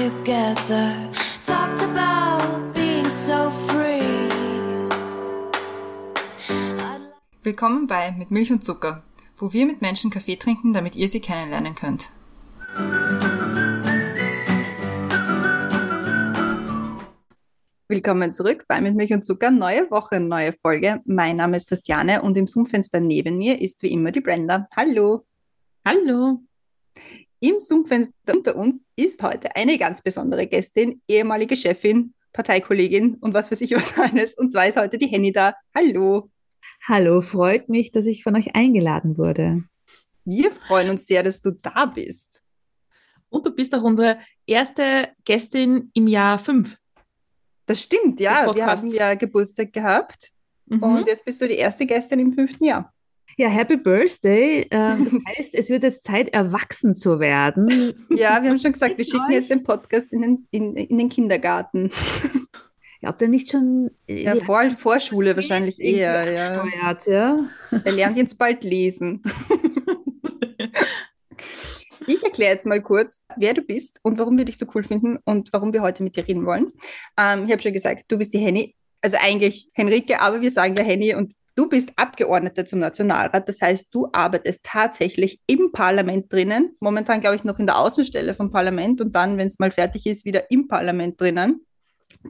together. Talked about being so free. Willkommen bei Mit Milch und Zucker, wo wir mit Menschen Kaffee trinken, damit ihr sie kennenlernen könnt. Willkommen zurück bei Mit Milch und Zucker. Neue Woche, neue Folge. Mein Name ist Christiane und im Zoom-Fenster neben mir ist wie immer die Brenda. Hallo. Hallo. Im Zoom-Fenster unter uns ist heute eine ganz besondere Gästin, ehemalige Chefin, Parteikollegin und was weiß ich was alles. Und zwar ist heute die Henny da. Hallo. Hallo, freut mich, dass ich von euch eingeladen wurde. Wir freuen uns sehr, dass du da bist. Und du bist auch unsere erste Gästin im Jahr 5. Das stimmt, ja. Wir haben ja Geburtstag gehabt mhm. und jetzt bist du die erste Gästin im fünften Jahr. Ja, Happy Birthday. Ähm, das heißt, es wird jetzt Zeit, erwachsen zu werden. Ja, wir haben schon gesagt, wir schicken jetzt den Podcast in den, in, in den Kindergarten. Ja, ob der nicht schon. Äh, ja, Vor Vorschule wahrscheinlich eher. Ja. ja. Er lernt jetzt bald lesen. Ich erkläre jetzt mal kurz, wer du bist und warum wir dich so cool finden und warum wir heute mit dir reden wollen. Ähm, ich habe schon gesagt, du bist die Henny, also eigentlich Henrike, aber wir sagen ja Henny und du bist Abgeordnete zum Nationalrat. Das heißt, du arbeitest tatsächlich im Parlament drinnen. Momentan, glaube ich, noch in der Außenstelle vom Parlament und dann, wenn es mal fertig ist, wieder im Parlament drinnen.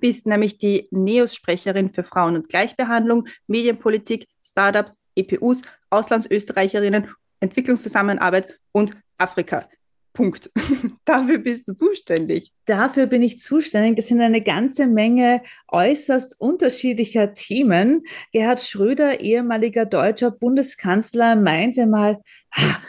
Bist nämlich die NEOS-Sprecherin für Frauen- und Gleichbehandlung, Medienpolitik, Startups, EPUs, Auslandsösterreicherinnen, Entwicklungszusammenarbeit und Afrika. Punkt. Dafür bist du zuständig. Dafür bin ich zuständig. Das sind eine ganze Menge äußerst unterschiedlicher Themen. Gerhard Schröder, ehemaliger deutscher Bundeskanzler, meinte mal,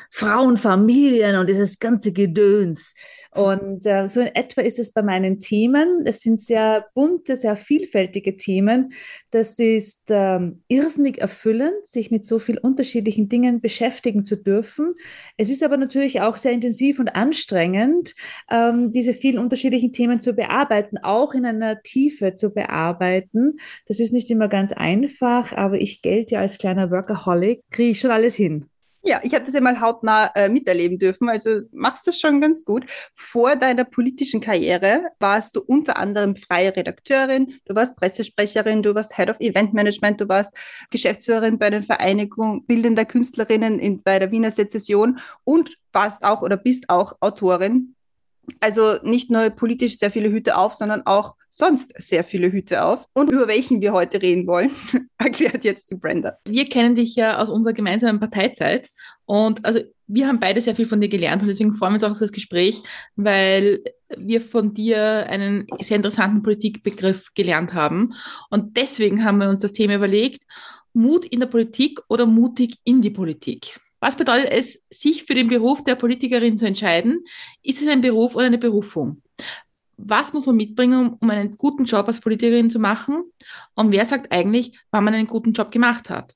Frauen, Familien und dieses ganze Gedöns. Und äh, so in etwa ist es bei meinen Themen. Es sind sehr bunte, sehr vielfältige Themen. Das ist ähm, irrsinnig erfüllend, sich mit so vielen unterschiedlichen Dingen beschäftigen zu dürfen. Es ist aber natürlich auch sehr intensiv und anstrengend, ähm, diese vielen unterschiedlichen Themen zu bearbeiten, auch in einer Tiefe zu bearbeiten. Das ist nicht immer ganz einfach, aber ich gelte ja als kleiner Workaholic, kriege ich schon alles hin. Ja, ich habe das ja mal hautnah äh, miterleben dürfen, also machst das schon ganz gut. Vor deiner politischen Karriere warst du unter anderem freie Redakteurin, du warst Pressesprecherin, du warst Head of Event Management, du warst Geschäftsführerin bei der Vereinigung Bildender Künstlerinnen in, bei der Wiener Sezession und warst auch oder bist auch Autorin also nicht nur politisch sehr viele Hüte auf, sondern auch sonst sehr viele Hüte auf. Und über welchen wir heute reden wollen, erklärt jetzt die Brenda. Wir kennen dich ja aus unserer gemeinsamen Parteizeit. Und also wir haben beide sehr viel von dir gelernt und deswegen freuen wir uns auch auf das Gespräch, weil wir von dir einen sehr interessanten Politikbegriff gelernt haben. Und deswegen haben wir uns das Thema überlegt, Mut in der Politik oder mutig in die Politik. Was bedeutet es, sich für den Beruf der Politikerin zu entscheiden? Ist es ein Beruf oder eine Berufung? Was muss man mitbringen, um einen guten Job als Politikerin zu machen? Und wer sagt eigentlich, wann man einen guten Job gemacht hat?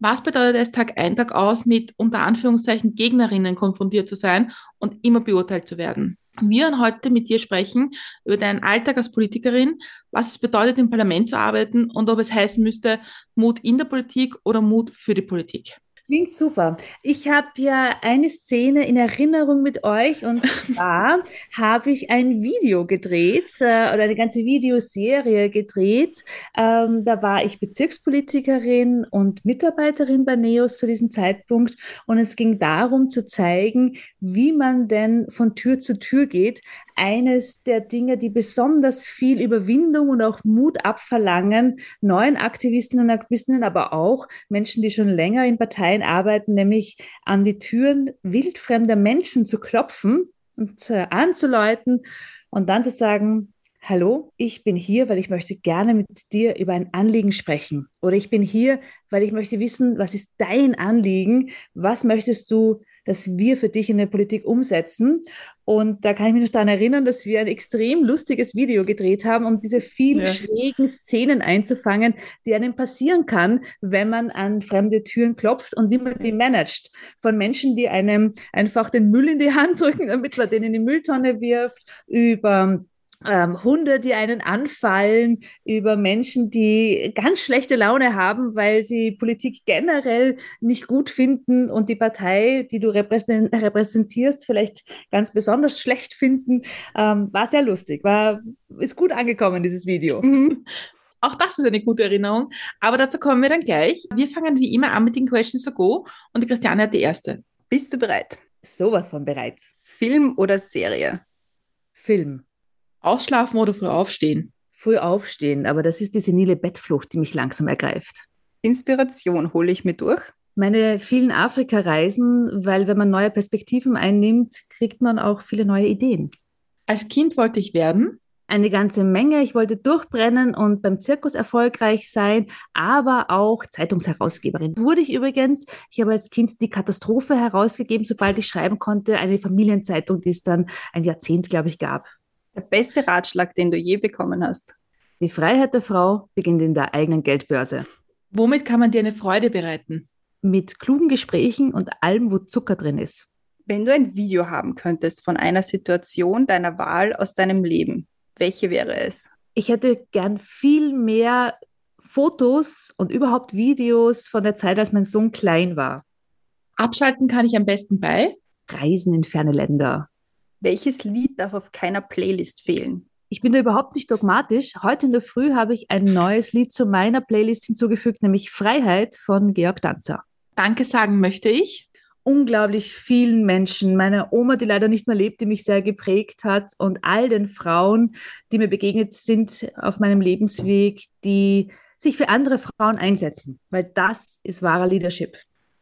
Was bedeutet es, Tag ein, Tag aus mit unter Anführungszeichen Gegnerinnen konfrontiert zu sein und immer beurteilt zu werden? Wir werden heute mit dir sprechen über deinen Alltag als Politikerin, was es bedeutet, im Parlament zu arbeiten und ob es heißen müsste, Mut in der Politik oder Mut für die Politik. Klingt super. Ich habe ja eine Szene in Erinnerung mit euch und zwar habe ich ein Video gedreht äh, oder eine ganze Videoserie gedreht. Ähm, da war ich Bezirkspolitikerin und Mitarbeiterin bei NEOS zu diesem Zeitpunkt und es ging darum zu zeigen, wie man denn von Tür zu Tür geht, eines der Dinge, die besonders viel Überwindung und auch Mut abverlangen, neuen Aktivistinnen und Aktivistinnen, aber auch Menschen, die schon länger in Parteien arbeiten, nämlich an die Türen wildfremder Menschen zu klopfen und äh, anzuläuten und dann zu sagen, Hallo, ich bin hier, weil ich möchte gerne mit dir über ein Anliegen sprechen. Oder ich bin hier, weil ich möchte wissen, was ist dein Anliegen? Was möchtest du, dass wir für dich in der Politik umsetzen? Und da kann ich mich noch daran erinnern, dass wir ein extrem lustiges Video gedreht haben, um diese vielen ja. schrägen Szenen einzufangen, die einem passieren kann, wenn man an fremde Türen klopft und wie man die managt. Von Menschen, die einem einfach den Müll in die Hand drücken, damit man den in die Mülltonne wirft, über ähm, Hunde, die einen anfallen, über Menschen, die ganz schlechte Laune haben, weil sie Politik generell nicht gut finden und die Partei, die du repräsentierst, vielleicht ganz besonders schlecht finden. Ähm, war sehr lustig, war, ist gut angekommen, dieses Video. Mhm. Auch das ist eine gute Erinnerung. Aber dazu kommen wir dann gleich. Wir fangen wie immer an mit den Questions to Go und die Christiane hat die erste. Bist du bereit? Sowas von bereit. Film oder Serie? Film. Ausschlafen oder früh aufstehen? Früh aufstehen, aber das ist die senile Bettflucht, die mich langsam ergreift. Inspiration hole ich mir durch. Meine vielen Afrika-Reisen, weil wenn man neue Perspektiven einnimmt, kriegt man auch viele neue Ideen. Als Kind wollte ich werden? Eine ganze Menge. Ich wollte durchbrennen und beim Zirkus erfolgreich sein, aber auch Zeitungsherausgeberin. Wurde ich übrigens. Ich habe als Kind die Katastrophe herausgegeben, sobald ich schreiben konnte. Eine Familienzeitung, die es dann ein Jahrzehnt, glaube ich, gab. Der beste Ratschlag, den du je bekommen hast. Die Freiheit der Frau beginnt in der eigenen Geldbörse. Womit kann man dir eine Freude bereiten? Mit klugen Gesprächen und allem, wo Zucker drin ist. Wenn du ein Video haben könntest von einer Situation deiner Wahl aus deinem Leben, welche wäre es? Ich hätte gern viel mehr Fotos und überhaupt Videos von der Zeit, als mein Sohn klein war. Abschalten kann ich am besten bei Reisen in ferne Länder. Welches Lied darf auf keiner Playlist fehlen? Ich bin da überhaupt nicht dogmatisch. Heute in der Früh habe ich ein neues Lied zu meiner Playlist hinzugefügt, nämlich Freiheit von Georg Danzer. Danke sagen möchte ich. Unglaublich vielen Menschen, meiner Oma, die leider nicht mehr lebt, die mich sehr geprägt hat, und all den Frauen, die mir begegnet sind auf meinem Lebensweg, die sich für andere Frauen einsetzen, weil das ist wahrer Leadership.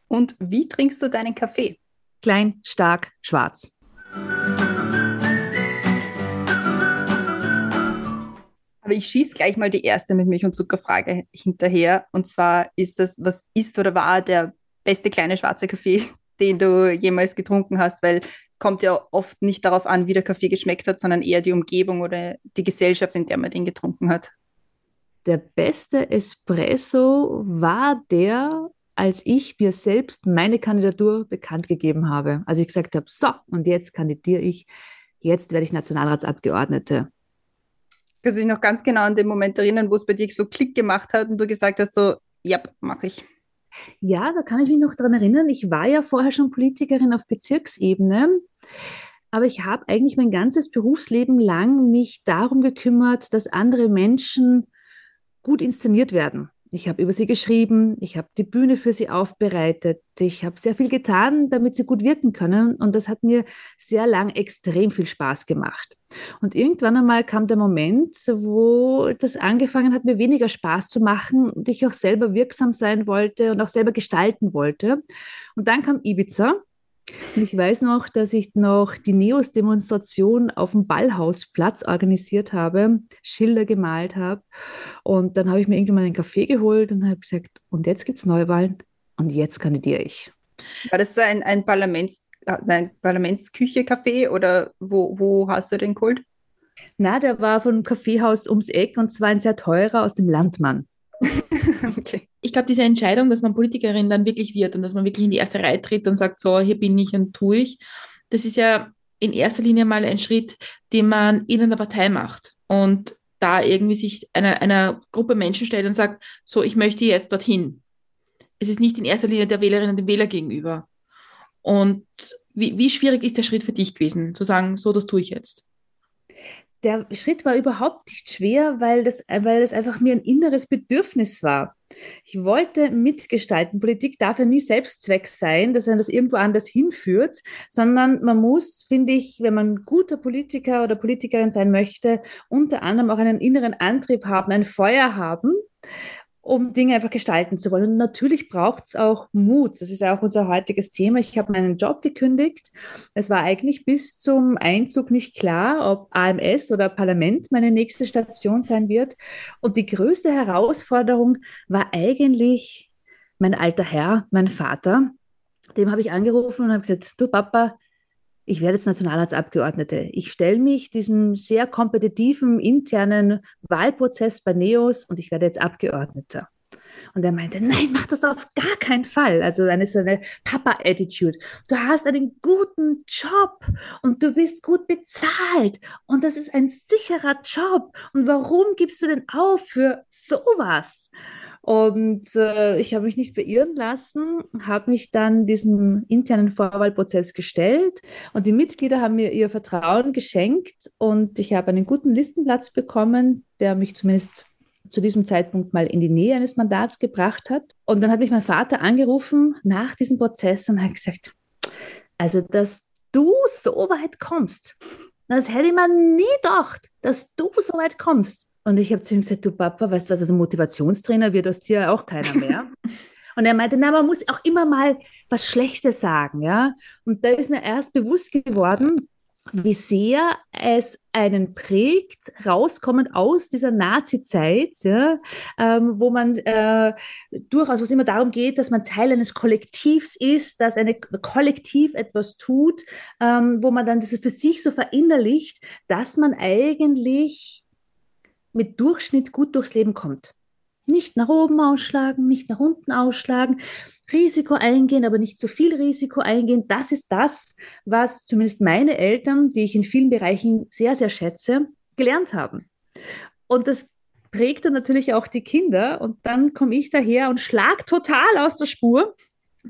Und wie trinkst du deinen Kaffee? Klein, stark, schwarz. Aber ich schieße gleich mal die erste mit Milch- und Zuckerfrage hinterher. Und zwar ist das, was ist oder war der beste kleine schwarze Kaffee, den du jemals getrunken hast? Weil kommt ja oft nicht darauf an, wie der Kaffee geschmeckt hat, sondern eher die Umgebung oder die Gesellschaft, in der man den getrunken hat. Der beste Espresso war der, als ich mir selbst meine Kandidatur bekannt gegeben habe. Als ich gesagt habe, so, und jetzt kandidiere ich, jetzt werde ich Nationalratsabgeordnete. Kannst du dich noch ganz genau an den Moment erinnern, wo es bei dir so Klick gemacht hat und du gesagt hast, so, ja, mache ich. Ja, da kann ich mich noch daran erinnern. Ich war ja vorher schon Politikerin auf Bezirksebene, aber ich habe eigentlich mein ganzes Berufsleben lang mich darum gekümmert, dass andere Menschen gut inszeniert werden. Ich habe über sie geschrieben, ich habe die Bühne für sie aufbereitet, ich habe sehr viel getan, damit sie gut wirken können und das hat mir sehr lang extrem viel Spaß gemacht. Und irgendwann einmal kam der Moment, wo das angefangen hat, mir weniger Spaß zu machen und ich auch selber wirksam sein wollte und auch selber gestalten wollte. Und dann kam Ibiza und ich weiß noch, dass ich noch die Neos-Demonstration auf dem Ballhausplatz organisiert habe, Schilder gemalt habe. Und dann habe ich mir irgendwann mal einen Kaffee geholt und habe gesagt, und jetzt gibt es Neuwahlen und jetzt kandidiere ich. War das so ein, ein, Parlaments, ein Parlamentsküche-Café oder wo, wo hast du den geholt? Na, der war vom Kaffeehaus ums Eck und zwar ein sehr teurer aus dem Landmann. okay. Ich glaube, diese Entscheidung, dass man Politikerin dann wirklich wird und dass man wirklich in die erste Reihe tritt und sagt, so, hier bin ich und tue ich, das ist ja in erster Linie mal ein Schritt, den man in einer Partei macht und da irgendwie sich einer, einer Gruppe Menschen stellt und sagt, so, ich möchte jetzt dorthin. Es ist nicht in erster Linie der Wählerinnen und dem Wähler gegenüber. Und wie, wie schwierig ist der Schritt für dich gewesen, zu sagen, so, das tue ich jetzt? Der Schritt war überhaupt nicht schwer, weil das, weil das einfach mir ein inneres Bedürfnis war. Ich wollte mitgestalten. Politik darf ja nie Selbstzweck sein, dass er das irgendwo anders hinführt, sondern man muss, finde ich, wenn man guter Politiker oder Politikerin sein möchte, unter anderem auch einen inneren Antrieb haben, ein Feuer haben um Dinge einfach gestalten zu wollen. Und natürlich braucht es auch Mut. Das ist ja auch unser heutiges Thema. Ich habe meinen Job gekündigt. Es war eigentlich bis zum Einzug nicht klar, ob AMS oder Parlament meine nächste Station sein wird. Und die größte Herausforderung war eigentlich mein alter Herr, mein Vater. Dem habe ich angerufen und habe gesagt, du Papa, ich werde jetzt Nationalratsabgeordnete. Ich stelle mich diesem sehr kompetitiven internen Wahlprozess bei NEOS und ich werde jetzt Abgeordneter. Und er meinte, nein, mach das auf gar keinen Fall. Also dann ist eine Papa-Attitude. Du hast einen guten Job und du bist gut bezahlt und das ist ein sicherer Job. Und warum gibst du denn auf für sowas? Und äh, ich habe mich nicht beirren lassen, habe mich dann diesem internen Vorwahlprozess gestellt und die Mitglieder haben mir ihr Vertrauen geschenkt und ich habe einen guten Listenplatz bekommen, der mich zumindest zu diesem Zeitpunkt mal in die Nähe eines Mandats gebracht hat. Und dann hat mich mein Vater angerufen nach diesem Prozess und hat gesagt, also dass du so weit kommst, das hätte mir nie gedacht, dass du so weit kommst. Und ich habe zu ihm gesagt, du Papa, weißt du was, also Motivationstrainer wird aus dir auch keiner mehr. Und er meinte, na, man muss auch immer mal was Schlechtes sagen, ja. Und da ist mir erst bewusst geworden, wie sehr es einen prägt, rauskommend aus dieser Nazi-Zeit, ja, ähm, wo man äh, durchaus, wo es immer darum geht, dass man Teil eines Kollektivs ist, dass ein Kollektiv etwas tut, ähm, wo man dann das für sich so verinnerlicht, dass man eigentlich mit Durchschnitt gut durchs Leben kommt. Nicht nach oben ausschlagen, nicht nach unten ausschlagen, Risiko eingehen, aber nicht zu viel Risiko eingehen. Das ist das, was zumindest meine Eltern, die ich in vielen Bereichen sehr, sehr schätze, gelernt haben. Und das prägt dann natürlich auch die Kinder. Und dann komme ich daher und schlag total aus der Spur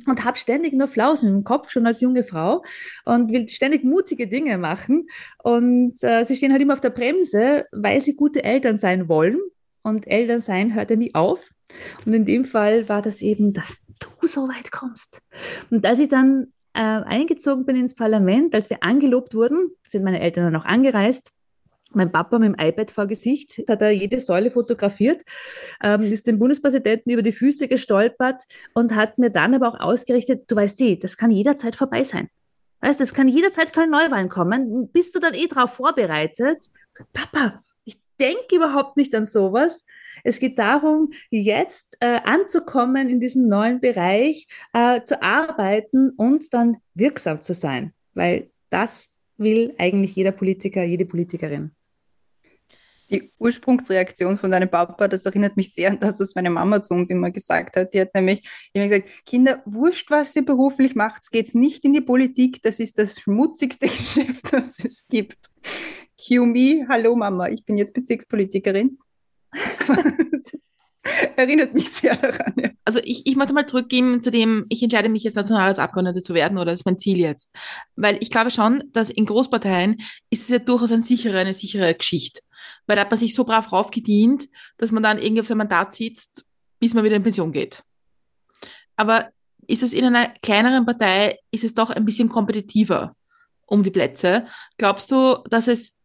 und habe ständig nur Flausen im Kopf, schon als junge Frau und will ständig mutige Dinge machen. Und äh, sie stehen halt immer auf der Bremse, weil sie gute Eltern sein wollen. Und Eltern sein hört ja nie auf. Und in dem Fall war das eben, dass du so weit kommst. Und als ich dann äh, eingezogen bin ins Parlament, als wir angelobt wurden, sind meine Eltern dann auch angereist, mein Papa mit dem iPad vor Gesicht hat er jede Säule fotografiert, ähm, ist dem Bundespräsidenten über die Füße gestolpert und hat mir dann aber auch ausgerichtet, du weißt eh, das kann jederzeit vorbei sein. Weißt, es kann jederzeit keine Neuwahlen kommen. Bist du dann eh darauf vorbereitet? Papa, ich denke überhaupt nicht an sowas. Es geht darum, jetzt äh, anzukommen in diesem neuen Bereich, äh, zu arbeiten und dann wirksam zu sein, weil das will eigentlich jeder Politiker, jede Politikerin die Ursprungsreaktion von deinem Papa, das erinnert mich sehr an das, was meine Mama zu uns immer gesagt hat. Die hat nämlich immer gesagt, Kinder, wurscht, was ihr beruflich macht, geht's nicht in die Politik, das ist das schmutzigste Geschäft, das es gibt. Cue me, hallo Mama, ich bin jetzt Bezirkspolitikerin. erinnert mich sehr daran. Ja. Also ich, ich möchte mal zurückgehen zu dem, ich entscheide mich jetzt Nationalratsabgeordnete zu werden oder das ist mein Ziel jetzt. Weil ich glaube schon, dass in Großparteien ist es ja durchaus eine sichere, eine sichere Geschichte weil da hat man sich so brav raufgedient, dass man dann irgendwie auf sein Mandat sitzt, bis man wieder in Pension geht. Aber ist es in einer kleineren Partei, ist es doch ein bisschen kompetitiver um die Plätze. Glaubst du, dass es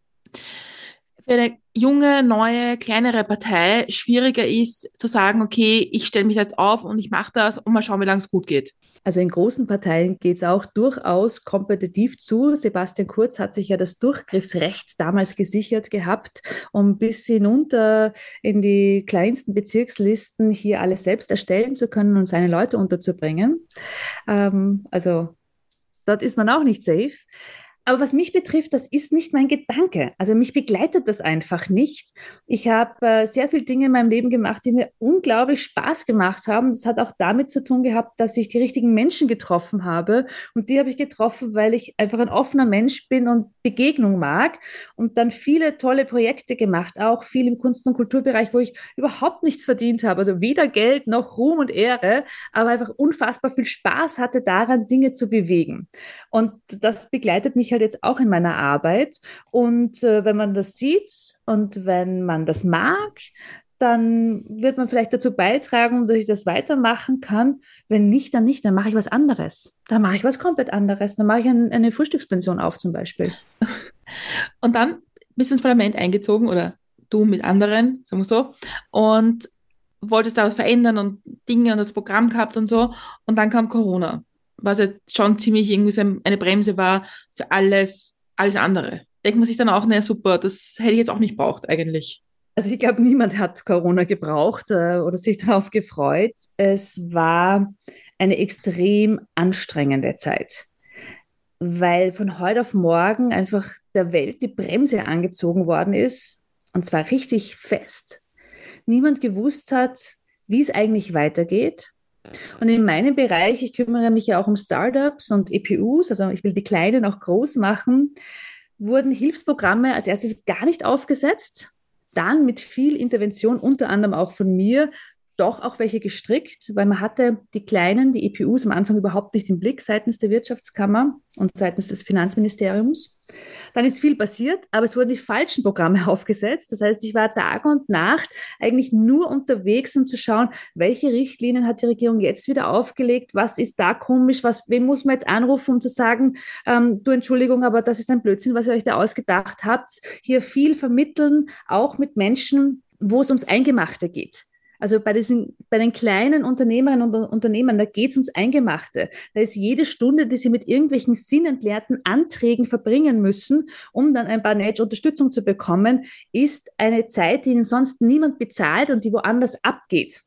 für eine junge, neue, kleinere Partei schwieriger ist, zu sagen, okay, ich stelle mich jetzt auf und ich mache das und mal schauen, wie lange es gut geht? Also in großen Parteien geht es auch durchaus kompetitiv zu. Sebastian Kurz hat sich ja das Durchgriffsrecht damals gesichert gehabt, um bis hinunter in die kleinsten Bezirkslisten hier alles selbst erstellen zu können und seine Leute unterzubringen. Ähm, also dort ist man auch nicht safe. Aber was mich betrifft, das ist nicht mein Gedanke. Also mich begleitet das einfach nicht. Ich habe äh, sehr viele Dinge in meinem Leben gemacht, die mir unglaublich Spaß gemacht haben. Das hat auch damit zu tun gehabt, dass ich die richtigen Menschen getroffen habe. Und die habe ich getroffen, weil ich einfach ein offener Mensch bin und Begegnung mag. Und dann viele tolle Projekte gemacht, auch viel im Kunst- und Kulturbereich, wo ich überhaupt nichts verdient habe. Also weder Geld noch Ruhm und Ehre, aber einfach unfassbar viel Spaß hatte daran, Dinge zu bewegen. Und das begleitet mich halt halt jetzt auch in meiner Arbeit. Und äh, wenn man das sieht und wenn man das mag, dann wird man vielleicht dazu beitragen, dass ich das weitermachen kann. Wenn nicht, dann nicht. Dann mache ich was anderes. Dann mache ich was komplett anderes. Dann mache ich ein, eine Frühstückspension auf zum Beispiel. Und dann bist du ins Parlament eingezogen oder du mit anderen, sagen wir so, und wolltest da was verändern und Dinge und das Programm gehabt und so. Und dann kam Corona was ja schon ziemlich irgendwie so eine Bremse war für alles, alles andere. Denkt man sich dann auch, naja, super, das hätte ich jetzt auch nicht braucht eigentlich. Also ich glaube, niemand hat Corona gebraucht äh, oder sich darauf gefreut. Es war eine extrem anstrengende Zeit, weil von heute auf morgen einfach der Welt die Bremse angezogen worden ist und zwar richtig fest. Niemand gewusst hat, wie es eigentlich weitergeht. Und in meinem Bereich, ich kümmere mich ja auch um Startups und EPUs, also ich will die Kleinen auch groß machen, wurden Hilfsprogramme als erstes gar nicht aufgesetzt. Dann mit viel Intervention, unter anderem auch von mir, doch auch welche gestrickt, weil man hatte die kleinen, die EPUs am Anfang überhaupt nicht im Blick seitens der Wirtschaftskammer und seitens des Finanzministeriums. Dann ist viel passiert, aber es wurden die falschen Programme aufgesetzt. Das heißt, ich war Tag und Nacht eigentlich nur unterwegs, um zu schauen, welche Richtlinien hat die Regierung jetzt wieder aufgelegt, was ist da komisch, was, wen muss man jetzt anrufen, um zu sagen, ähm, du Entschuldigung, aber das ist ein Blödsinn, was ihr euch da ausgedacht habt. Hier viel vermitteln, auch mit Menschen, wo es ums Eingemachte geht. Also bei, diesen, bei den kleinen Unternehmerinnen und Unternehmern, da geht es ums Eingemachte. Da ist jede Stunde, die sie mit irgendwelchen sinnentleerten Anträgen verbringen müssen, um dann ein paar Netsch Unterstützung zu bekommen, ist eine Zeit, die ihnen sonst niemand bezahlt und die woanders abgeht.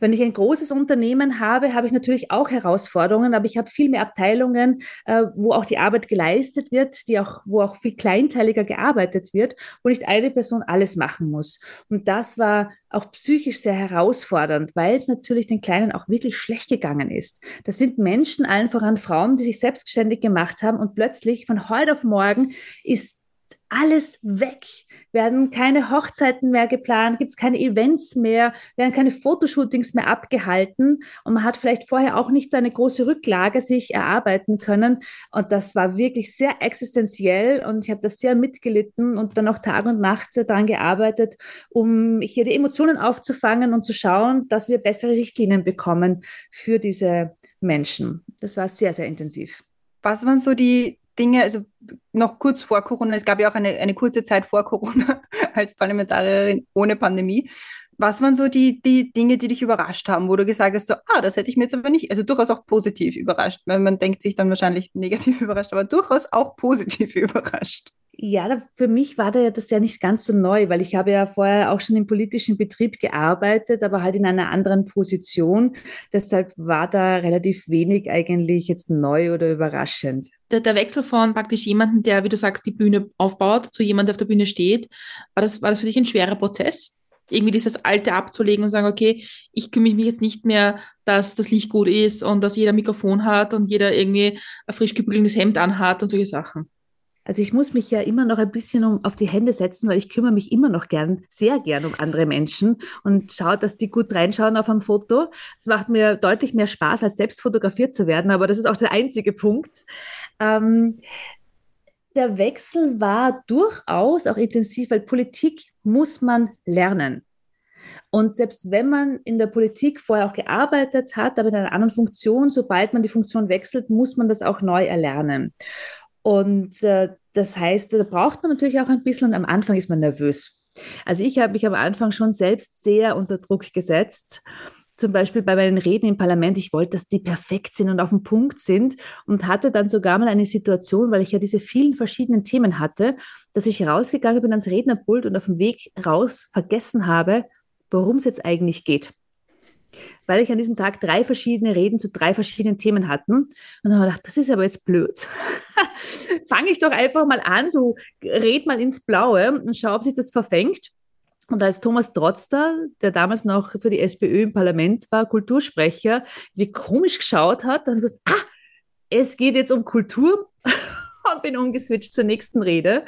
Wenn ich ein großes Unternehmen habe, habe ich natürlich auch Herausforderungen, aber ich habe viel mehr Abteilungen, äh, wo auch die Arbeit geleistet wird, die auch, wo auch viel kleinteiliger gearbeitet wird, wo nicht eine Person alles machen muss. Und das war auch psychisch sehr herausfordernd, weil es natürlich den Kleinen auch wirklich schlecht gegangen ist. Das sind Menschen, allen voran Frauen, die sich selbstständig gemacht haben und plötzlich von heute auf morgen ist alles weg. Werden keine Hochzeiten mehr geplant, gibt es keine Events mehr, werden keine Fotoshootings mehr abgehalten und man hat vielleicht vorher auch nicht eine große Rücklage sich erarbeiten können. Und das war wirklich sehr existenziell und ich habe das sehr mitgelitten und dann auch Tag und Nacht daran gearbeitet, um hier die Emotionen aufzufangen und zu schauen, dass wir bessere Richtlinien bekommen für diese Menschen. Das war sehr, sehr intensiv. Was waren so die Dinge, also noch kurz vor Corona, es gab ja auch eine, eine kurze Zeit vor Corona als Parlamentarierin ohne Pandemie. Was waren so die, die Dinge, die dich überrascht haben, wo du gesagt hast, so, ah, das hätte ich mir jetzt aber nicht, also durchaus auch positiv überrascht, weil man denkt sich dann wahrscheinlich negativ überrascht, aber durchaus auch positiv überrascht. Ja, für mich war da das ja nicht ganz so neu, weil ich habe ja vorher auch schon im politischen Betrieb gearbeitet, aber halt in einer anderen Position. Deshalb war da relativ wenig eigentlich jetzt neu oder überraschend. Der, der Wechsel von praktisch jemandem, der, wie du sagst, die Bühne aufbaut, zu jemandem, der auf der Bühne steht, war das, war das für dich ein schwerer Prozess? Irgendwie dieses Alte abzulegen und sagen, okay, ich kümmere mich jetzt nicht mehr, dass das Licht gut ist und dass jeder Mikrofon hat und jeder irgendwie ein frisch gebügeltes Hemd anhat und solche Sachen. Also ich muss mich ja immer noch ein bisschen um, auf die Hände setzen, weil ich kümmere mich immer noch gern, sehr gern um andere Menschen und schaue, dass die gut reinschauen auf ein Foto. Es macht mir deutlich mehr Spaß, als selbst fotografiert zu werden, aber das ist auch der einzige Punkt. Ähm, der Wechsel war durchaus auch intensiv, weil Politik muss man lernen. Und selbst wenn man in der Politik vorher auch gearbeitet hat, aber in einer anderen Funktion, sobald man die Funktion wechselt, muss man das auch neu erlernen. Und äh, das heißt, da braucht man natürlich auch ein bisschen und am Anfang ist man nervös. Also ich habe mich am Anfang schon selbst sehr unter Druck gesetzt. Zum Beispiel bei meinen Reden im Parlament, ich wollte, dass die perfekt sind und auf dem Punkt sind und hatte dann sogar mal eine Situation, weil ich ja diese vielen verschiedenen Themen hatte, dass ich rausgegangen bin ans Rednerpult und auf dem Weg raus vergessen habe, worum es jetzt eigentlich geht weil ich an diesem Tag drei verschiedene Reden zu drei verschiedenen Themen hatten. Und dann habe ich gedacht, das ist aber jetzt blöd. Fange ich doch einfach mal an, so red mal ins Blaue und schau, ob sich das verfängt. Und als Thomas Trotzter, der damals noch für die SPÖ im Parlament war, Kultursprecher, wie komisch geschaut hat, dann gesagt, ah, es geht jetzt um Kultur und bin umgeswitcht zur nächsten Rede.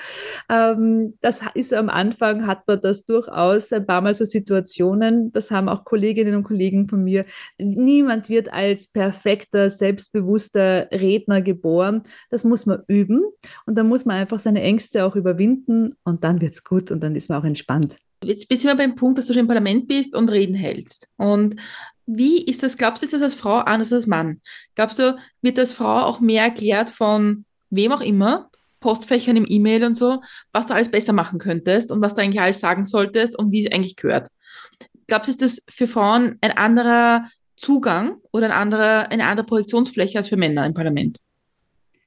Ähm, das ist am Anfang, hat man das durchaus ein paar Mal so Situationen. Das haben auch Kolleginnen und Kollegen von mir. Niemand wird als perfekter, selbstbewusster Redner geboren. Das muss man üben und dann muss man einfach seine Ängste auch überwinden und dann wird es gut und dann ist man auch entspannt. Jetzt bist du immer beim Punkt, dass du schon im Parlament bist und Reden hältst. Und wie ist das, glaubst du, ist das als Frau anders als Mann? Glaubst du, wird das Frau auch mehr erklärt von wem auch immer, Postfächern im E-Mail und so, was du alles besser machen könntest und was du eigentlich alles sagen solltest und wie es eigentlich gehört. Glaubst du, ist das für Frauen ein anderer Zugang oder ein anderer, eine andere Projektionsfläche als für Männer im Parlament?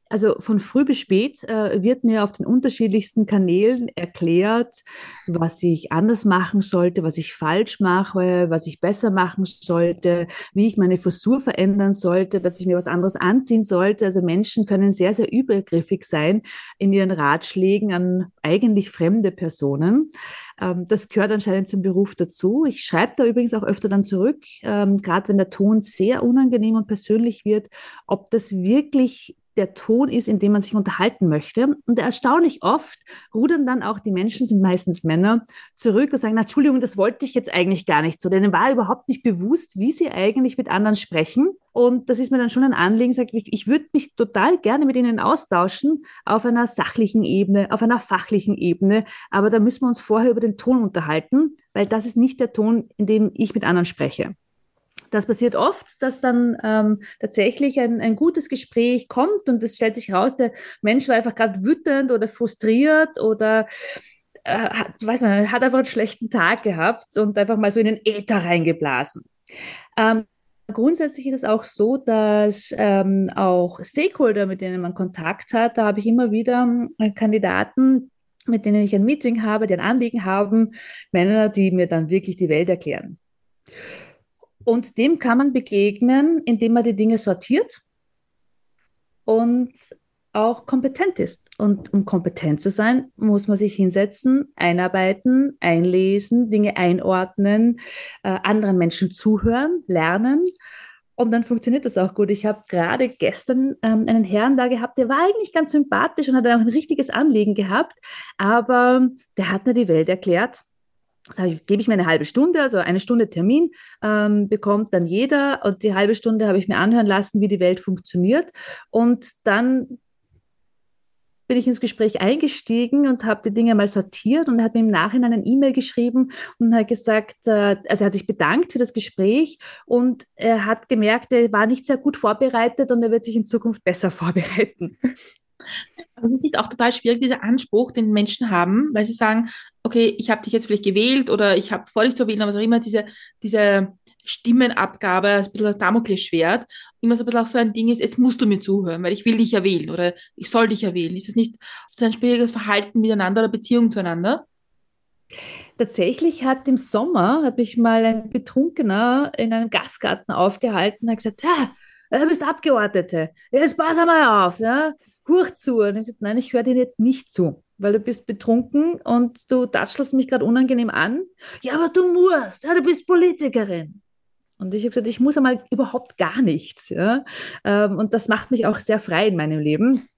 Also von früh bis spät äh, wird mir auf den unterschiedlichsten Kanälen erklärt, was ich anders machen sollte, was ich falsch mache, was ich besser machen sollte, wie ich meine Frisur verändern sollte, dass ich mir was anderes anziehen sollte. Also Menschen können sehr, sehr übergriffig sein in ihren Ratschlägen an eigentlich fremde Personen. Ähm, das gehört anscheinend zum Beruf dazu. Ich schreibe da übrigens auch öfter dann zurück, ähm, gerade wenn der Ton sehr unangenehm und persönlich wird, ob das wirklich der Ton ist, in dem man sich unterhalten möchte. Und erstaunlich oft rudern dann auch die Menschen, sind meistens Männer, zurück und sagen, na, Entschuldigung, das wollte ich jetzt eigentlich gar nicht so. Denen war überhaupt nicht bewusst, wie sie eigentlich mit anderen sprechen. Und das ist mir dann schon ein Anliegen, sage ich, ich würde mich total gerne mit ihnen austauschen auf einer sachlichen Ebene, auf einer fachlichen Ebene. Aber da müssen wir uns vorher über den Ton unterhalten, weil das ist nicht der Ton, in dem ich mit anderen spreche. Das passiert oft, dass dann ähm, tatsächlich ein, ein gutes Gespräch kommt und es stellt sich raus, der Mensch war einfach gerade wütend oder frustriert oder äh, hat, weiß man, hat einfach einen schlechten Tag gehabt und einfach mal so in den Äther reingeblasen. Ähm, Grundsätzlich ist es auch so, dass ähm, auch Stakeholder, mit denen man Kontakt hat, da habe ich immer wieder äh, Kandidaten, mit denen ich ein Meeting habe, die ein Anliegen haben, Männer, die mir dann wirklich die Welt erklären. Und dem kann man begegnen, indem man die Dinge sortiert und auch kompetent ist. Und um kompetent zu sein, muss man sich hinsetzen, einarbeiten, einlesen, Dinge einordnen, äh, anderen Menschen zuhören, lernen. Und dann funktioniert das auch gut. Ich habe gerade gestern ähm, einen Herrn da gehabt, der war eigentlich ganz sympathisch und hat auch ein richtiges Anliegen gehabt, aber der hat mir die Welt erklärt ich, gebe ich mir eine halbe Stunde, also eine Stunde Termin ähm, bekommt dann jeder und die halbe Stunde habe ich mir anhören lassen, wie die Welt funktioniert und dann bin ich ins Gespräch eingestiegen und habe die Dinge mal sortiert und er hat mir im Nachhinein eine E-Mail geschrieben und hat gesagt, äh, also er hat sich bedankt für das Gespräch und er hat gemerkt, er war nicht sehr gut vorbereitet und er wird sich in Zukunft besser vorbereiten. Aber es ist nicht auch total schwierig, dieser Anspruch, den Menschen haben, weil sie sagen, okay, ich habe dich jetzt vielleicht gewählt oder ich habe vor dich zu wählen, aber was auch immer, diese, diese Stimmenabgabe, ein bisschen das Damoklesschwert, immer so ein bisschen auch so ein Ding ist, jetzt musst du mir zuhören, weil ich will dich ja oder ich soll dich ja. Ist das nicht so ein schwieriges Verhalten miteinander oder Beziehung zueinander? Tatsächlich hat im Sommer, hat mich mal ein Betrunkener in einem Gastgarten aufgehalten und hat gesagt, ja, du bist Abgeordnete, jetzt pass einmal auf, ja, hurch zu. Und ich gesagt, nein, ich höre dir jetzt nicht zu, weil du bist betrunken und du tatschelst mich gerade unangenehm an. Ja, aber du musst, ja, du bist Politikerin. Und ich habe gesagt, ich muss einmal überhaupt gar nichts. Ja? Ähm, und das macht mich auch sehr frei in meinem Leben.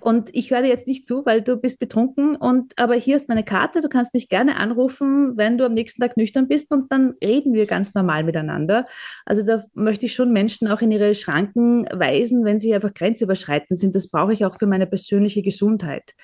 Und ich höre dir jetzt nicht zu, weil du bist betrunken. Und aber hier ist meine Karte. Du kannst mich gerne anrufen, wenn du am nächsten Tag nüchtern bist, und dann reden wir ganz normal miteinander. Also da möchte ich schon Menschen auch in ihre Schranken weisen, wenn sie einfach grenzüberschreitend sind. Das brauche ich auch für meine persönliche Gesundheit.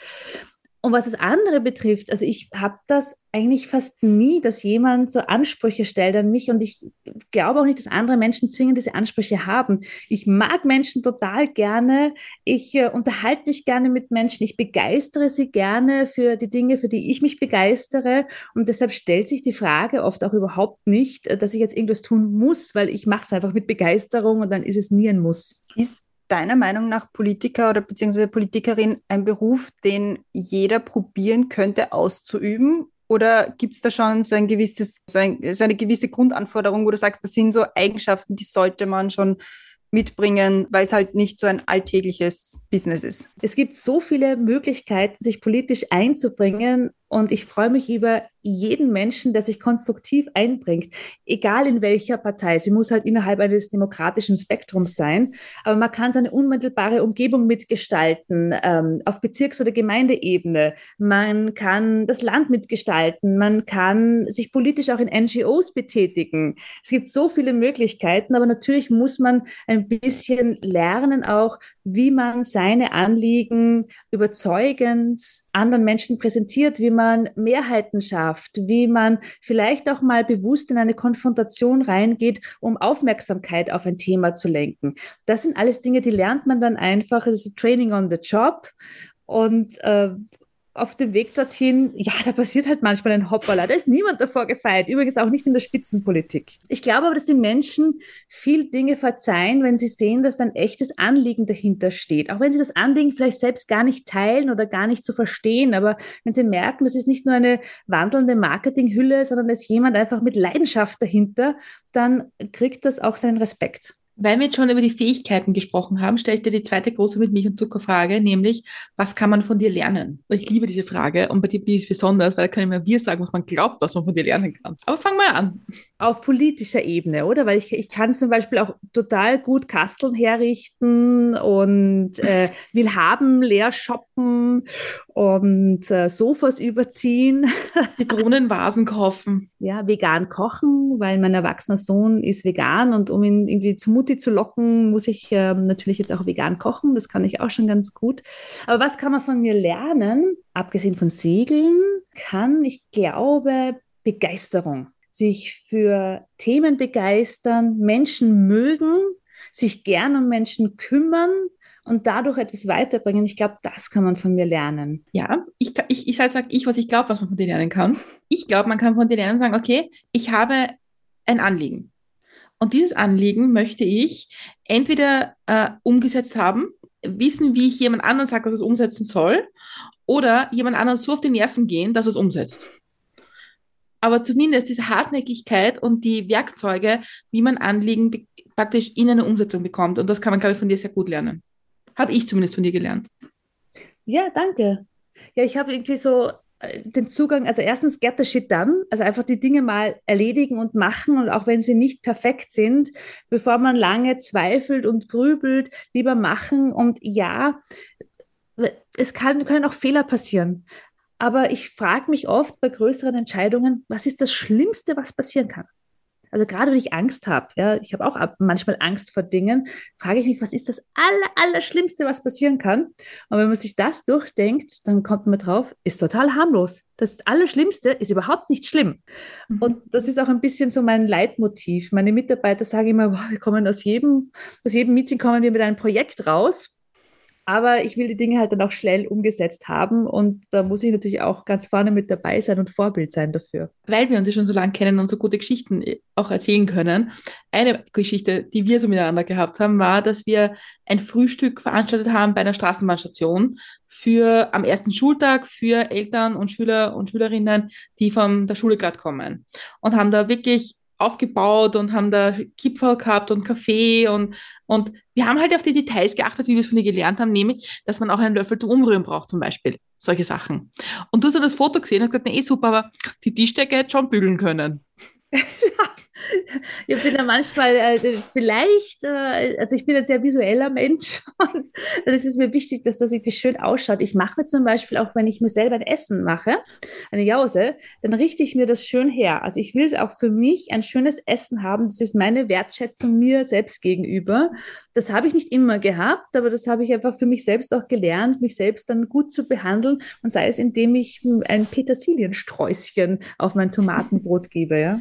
Und was das andere betrifft, also ich habe das eigentlich fast nie, dass jemand so Ansprüche stellt an mich und ich glaube auch nicht, dass andere Menschen zwingend diese Ansprüche haben. Ich mag Menschen total gerne, ich äh, unterhalte mich gerne mit Menschen, ich begeistere sie gerne für die Dinge, für die ich mich begeistere und deshalb stellt sich die Frage oft auch überhaupt nicht, äh, dass ich jetzt irgendwas tun muss, weil ich mache es einfach mit Begeisterung und dann ist es nie ein Muss. Ist deiner Meinung nach Politiker oder beziehungsweise Politikerin ein Beruf, den jeder probieren könnte auszuüben? Oder gibt es da schon so ein gewisses, so, ein, so eine gewisse Grundanforderung, wo du sagst, das sind so Eigenschaften, die sollte man schon mitbringen, weil es halt nicht so ein alltägliches Business ist. Es gibt so viele Möglichkeiten, sich politisch einzubringen und ich freue mich über jeden Menschen, der sich konstruktiv einbringt, egal in welcher Partei. Sie muss halt innerhalb eines demokratischen Spektrums sein, aber man kann seine unmittelbare Umgebung mitgestalten, ähm, auf Bezirks- oder Gemeindeebene. Man kann das Land mitgestalten, man kann sich politisch auch in NGOs betätigen. Es gibt so viele Möglichkeiten, aber natürlich muss man ein bisschen lernen auch, wie man seine Anliegen überzeugend anderen Menschen präsentiert, wie man Mehrheiten schafft, wie man vielleicht auch mal bewusst in eine Konfrontation reingeht, um Aufmerksamkeit auf ein Thema zu lenken. Das sind alles Dinge, die lernt man dann einfach. Es ist Training on the Job. Und äh, auf dem Weg dorthin, ja, da passiert halt manchmal ein Hoppala. Da ist niemand davor gefeit. Übrigens auch nicht in der Spitzenpolitik. Ich glaube aber, dass die Menschen viel Dinge verzeihen, wenn sie sehen, dass ein echtes Anliegen dahinter steht. Auch wenn sie das Anliegen vielleicht selbst gar nicht teilen oder gar nicht zu so verstehen. Aber wenn sie merken, das ist nicht nur eine wandelnde Marketinghülle, sondern da ist jemand einfach mit Leidenschaft dahinter, dann kriegt das auch seinen Respekt. Weil wir jetzt schon über die Fähigkeiten gesprochen haben, stelle ich dir die zweite große mit Milch und Zucker Frage, nämlich, was kann man von dir lernen? Ich liebe diese Frage und bei dir bin ich besonders, weil da kann ich mir wir sagen, was man glaubt, was man von dir lernen kann. Aber fang mal an. Auf politischer Ebene, oder? Weil ich, ich kann zum Beispiel auch total gut Kasteln herrichten und äh, will haben, leer shoppen und äh, Sofas überziehen. Zitronenvasen kaufen. Ja, vegan kochen, weil mein erwachsener Sohn ist vegan und um ihn irgendwie zu Mutti zu locken, muss ich ähm, natürlich jetzt auch vegan kochen. Das kann ich auch schon ganz gut. Aber was kann man von mir lernen? Abgesehen von Segeln kann, ich glaube, Begeisterung. Sich für Themen begeistern, Menschen mögen, sich gern um Menschen kümmern und dadurch etwas weiterbringen. Ich glaube, das kann man von mir lernen. Ja, ich, ich, ich sage ich, was ich glaube, was man von dir lernen kann. Ich glaube, man kann von dir lernen sagen, okay, ich habe ein Anliegen. Und dieses Anliegen möchte ich entweder äh, umgesetzt haben, wissen, wie ich jemand anderen sage, dass es umsetzen soll, oder jemand anderen so auf die Nerven gehen, dass es umsetzt. Aber zumindest diese Hartnäckigkeit und die Werkzeuge, wie man Anliegen praktisch in eine Umsetzung bekommt. Und das kann man, glaube ich, von dir sehr gut lernen. Habe ich zumindest von dir gelernt. Ja, danke. Ja, ich habe irgendwie so den Zugang, also erstens get the shit done, also einfach die Dinge mal erledigen und machen und auch wenn sie nicht perfekt sind, bevor man lange zweifelt und grübelt, lieber machen und ja, es kann, können auch Fehler passieren. Aber ich frage mich oft bei größeren Entscheidungen, was ist das Schlimmste, was passieren kann? Also gerade wenn ich Angst habe, ja, ich habe auch manchmal Angst vor Dingen, frage ich mich, was ist das aller, aller Schlimmste, was passieren kann? Und wenn man sich das durchdenkt, dann kommt man drauf, ist total harmlos. Das Allerschlimmste ist überhaupt nicht schlimm. Mhm. Und das ist auch ein bisschen so mein Leitmotiv. Meine Mitarbeiter sagen immer, boah, wir kommen aus jedem, aus jedem Meeting kommen wir mit einem Projekt raus. Aber ich will die Dinge halt dann auch schnell umgesetzt haben und da muss ich natürlich auch ganz vorne mit dabei sein und Vorbild sein dafür. Weil wir uns ja schon so lange kennen und so gute Geschichten äh, auch erzählen können. Eine Geschichte, die wir so miteinander gehabt haben, war, dass wir ein Frühstück veranstaltet haben bei einer Straßenbahnstation für am ersten Schultag für Eltern und Schüler und Schülerinnen, die von der Schule gerade kommen. Und haben da wirklich aufgebaut und haben da Kipferl gehabt und Kaffee und, und wir haben halt auf die Details geachtet, wie wir es von dir gelernt haben, nämlich, dass man auch einen Löffel zum Umrühren braucht zum Beispiel. Solche Sachen. Und du hast ja das Foto gesehen und gesagt, na eh super, aber die Tischdecke hätte schon bügeln können. ich bin ja manchmal äh, vielleicht, äh, also ich bin ein sehr visueller Mensch und dann ist es mir wichtig, dass das irgendwie schön ausschaut. Ich mache mir zum Beispiel auch, wenn ich mir selber ein Essen mache, eine Jause, dann richte ich mir das schön her. Also ich will auch für mich ein schönes Essen haben. Das ist meine Wertschätzung mir selbst gegenüber. Das habe ich nicht immer gehabt, aber das habe ich einfach für mich selbst auch gelernt, mich selbst dann gut zu behandeln und sei es, indem ich ein Petersiliensträußchen auf mein Tomatenbrot gebe, ja.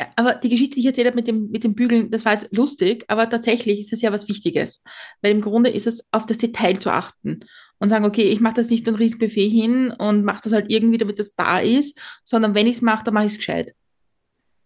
Ja, aber die Geschichte, die ich erzählt habe mit dem, mit dem Bügeln, das war jetzt lustig, aber tatsächlich ist es ja was Wichtiges. Weil im Grunde ist es auf das Detail zu achten und sagen, okay, ich mache das nicht ein Riesenbuffet hin und mache das halt irgendwie, damit das da ist, sondern wenn ich es mache, dann mache ich es gescheit.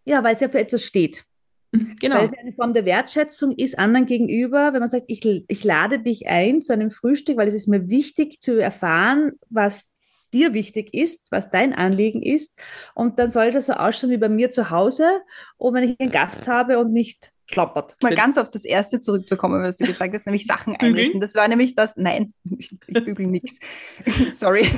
Ja, weil es ja für etwas steht. Genau. Weil es eine Form der Wertschätzung ist anderen gegenüber, wenn man sagt, ich, ich lade dich ein zu einem Frühstück, weil es ist mir wichtig zu erfahren, was dir wichtig ist, was dein Anliegen ist. Und dann soll das so ausschauen wie bei mir zu Hause, und wenn ich einen Gast habe und nicht schlappert. Mal ganz auf das erste zurückzukommen, was du gesagt hast, nämlich Sachen einrichten. Das war nämlich das, nein, ich, ich bügel nichts. Sorry.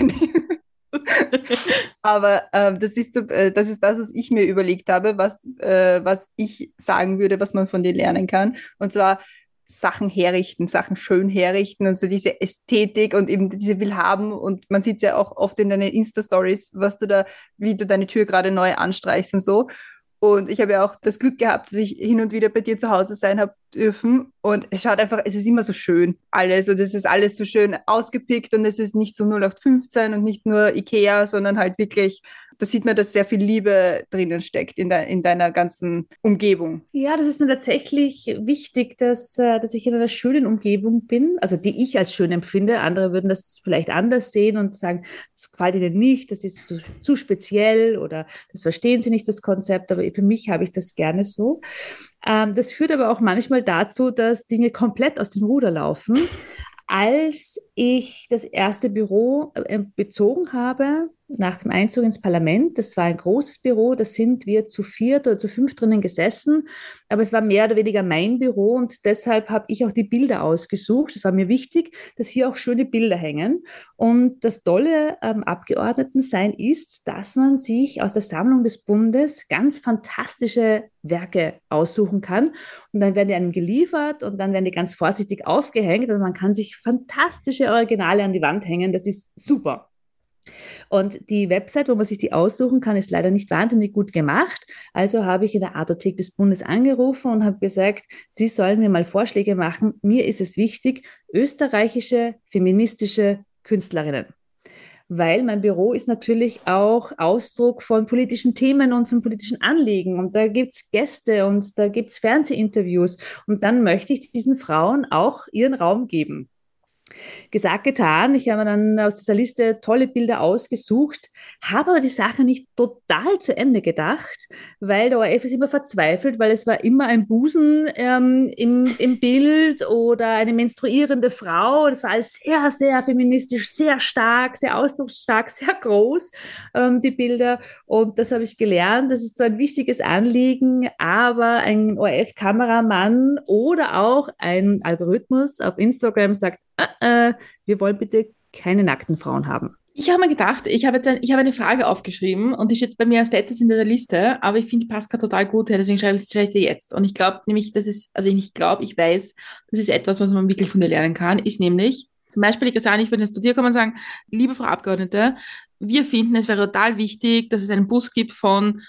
Aber äh, das, ist äh, das ist das, was ich mir überlegt habe, was, äh, was ich sagen würde, was man von dir lernen kann. Und zwar Sachen herrichten, Sachen schön herrichten und so diese Ästhetik und eben diese Willhaben und man sieht ja auch oft in deinen Insta-Stories, was du da, wie du deine Tür gerade neu anstreichst und so. Und ich habe ja auch das Glück gehabt, dass ich hin und wieder bei dir zu Hause sein habe dürfen. Und es schaut einfach, es ist immer so schön alles. Und es ist alles so schön ausgepickt und es ist nicht so 0815 und nicht nur Ikea, sondern halt wirklich da sieht man, dass sehr viel Liebe drinnen steckt in, de, in deiner ganzen Umgebung. Ja, das ist mir tatsächlich wichtig, dass, äh, dass ich in einer schönen Umgebung bin, also die ich als schön empfinde. Andere würden das vielleicht anders sehen und sagen, das gefällt ihnen nicht, das ist zu, zu speziell oder das verstehen sie nicht, das Konzept. Aber für mich habe ich das gerne so. Ähm, das führt aber auch manchmal dazu, dass Dinge komplett aus dem Ruder laufen. Als ich das erste Büro äh, bezogen habe, nach dem Einzug ins Parlament. Das war ein großes Büro, da sind wir zu viert oder zu fünf drinnen gesessen, aber es war mehr oder weniger mein Büro und deshalb habe ich auch die Bilder ausgesucht. Es war mir wichtig, dass hier auch schöne Bilder hängen. Und das Tolle am Abgeordnetensein ist, dass man sich aus der Sammlung des Bundes ganz fantastische Werke aussuchen kann. Und dann werden die einem geliefert und dann werden die ganz vorsichtig aufgehängt und man kann sich fantastische Originale an die Wand hängen. Das ist super. Und die Website, wo man sich die aussuchen kann, ist leider nicht wahnsinnig gut gemacht. Also habe ich in der Artothek des Bundes angerufen und habe gesagt, Sie sollen mir mal Vorschläge machen. Mir ist es wichtig, österreichische feministische Künstlerinnen weil mein Büro ist natürlich auch Ausdruck von politischen Themen und von politischen Anliegen. Und da gibt es Gäste und da gibt es Fernsehinterviews. Und dann möchte ich diesen Frauen auch ihren Raum geben. Gesagt, getan. Ich habe dann aus dieser Liste tolle Bilder ausgesucht, habe aber die Sache nicht total zu Ende gedacht, weil der ORF ist immer verzweifelt, weil es war immer ein Busen ähm, im, im Bild oder eine menstruierende Frau. Das war alles sehr, sehr feministisch, sehr stark, sehr ausdrucksstark, sehr groß, ähm, die Bilder. Und das habe ich gelernt. Das ist so ein wichtiges Anliegen, aber ein ORF-Kameramann oder auch ein Algorithmus auf Instagram sagt, äh, äh, wir wollen bitte keine nackten Frauen haben. Ich habe mir gedacht, ich habe jetzt ein, ich habe eine Frage aufgeschrieben und die steht bei mir als letztes in der Liste, aber ich finde Pascal total gut her, deswegen schreibe ich, ich sie jetzt. Und ich glaube nämlich, das ist, also ich nicht glaube, ich weiß, das ist etwas, was man wirklich von dir lernen kann, ist nämlich, zum Beispiel, ich kann nicht, wenn es zu dir kommen und sagen, liebe Frau Abgeordnete, wir finden, es wäre total wichtig, dass es einen Bus gibt von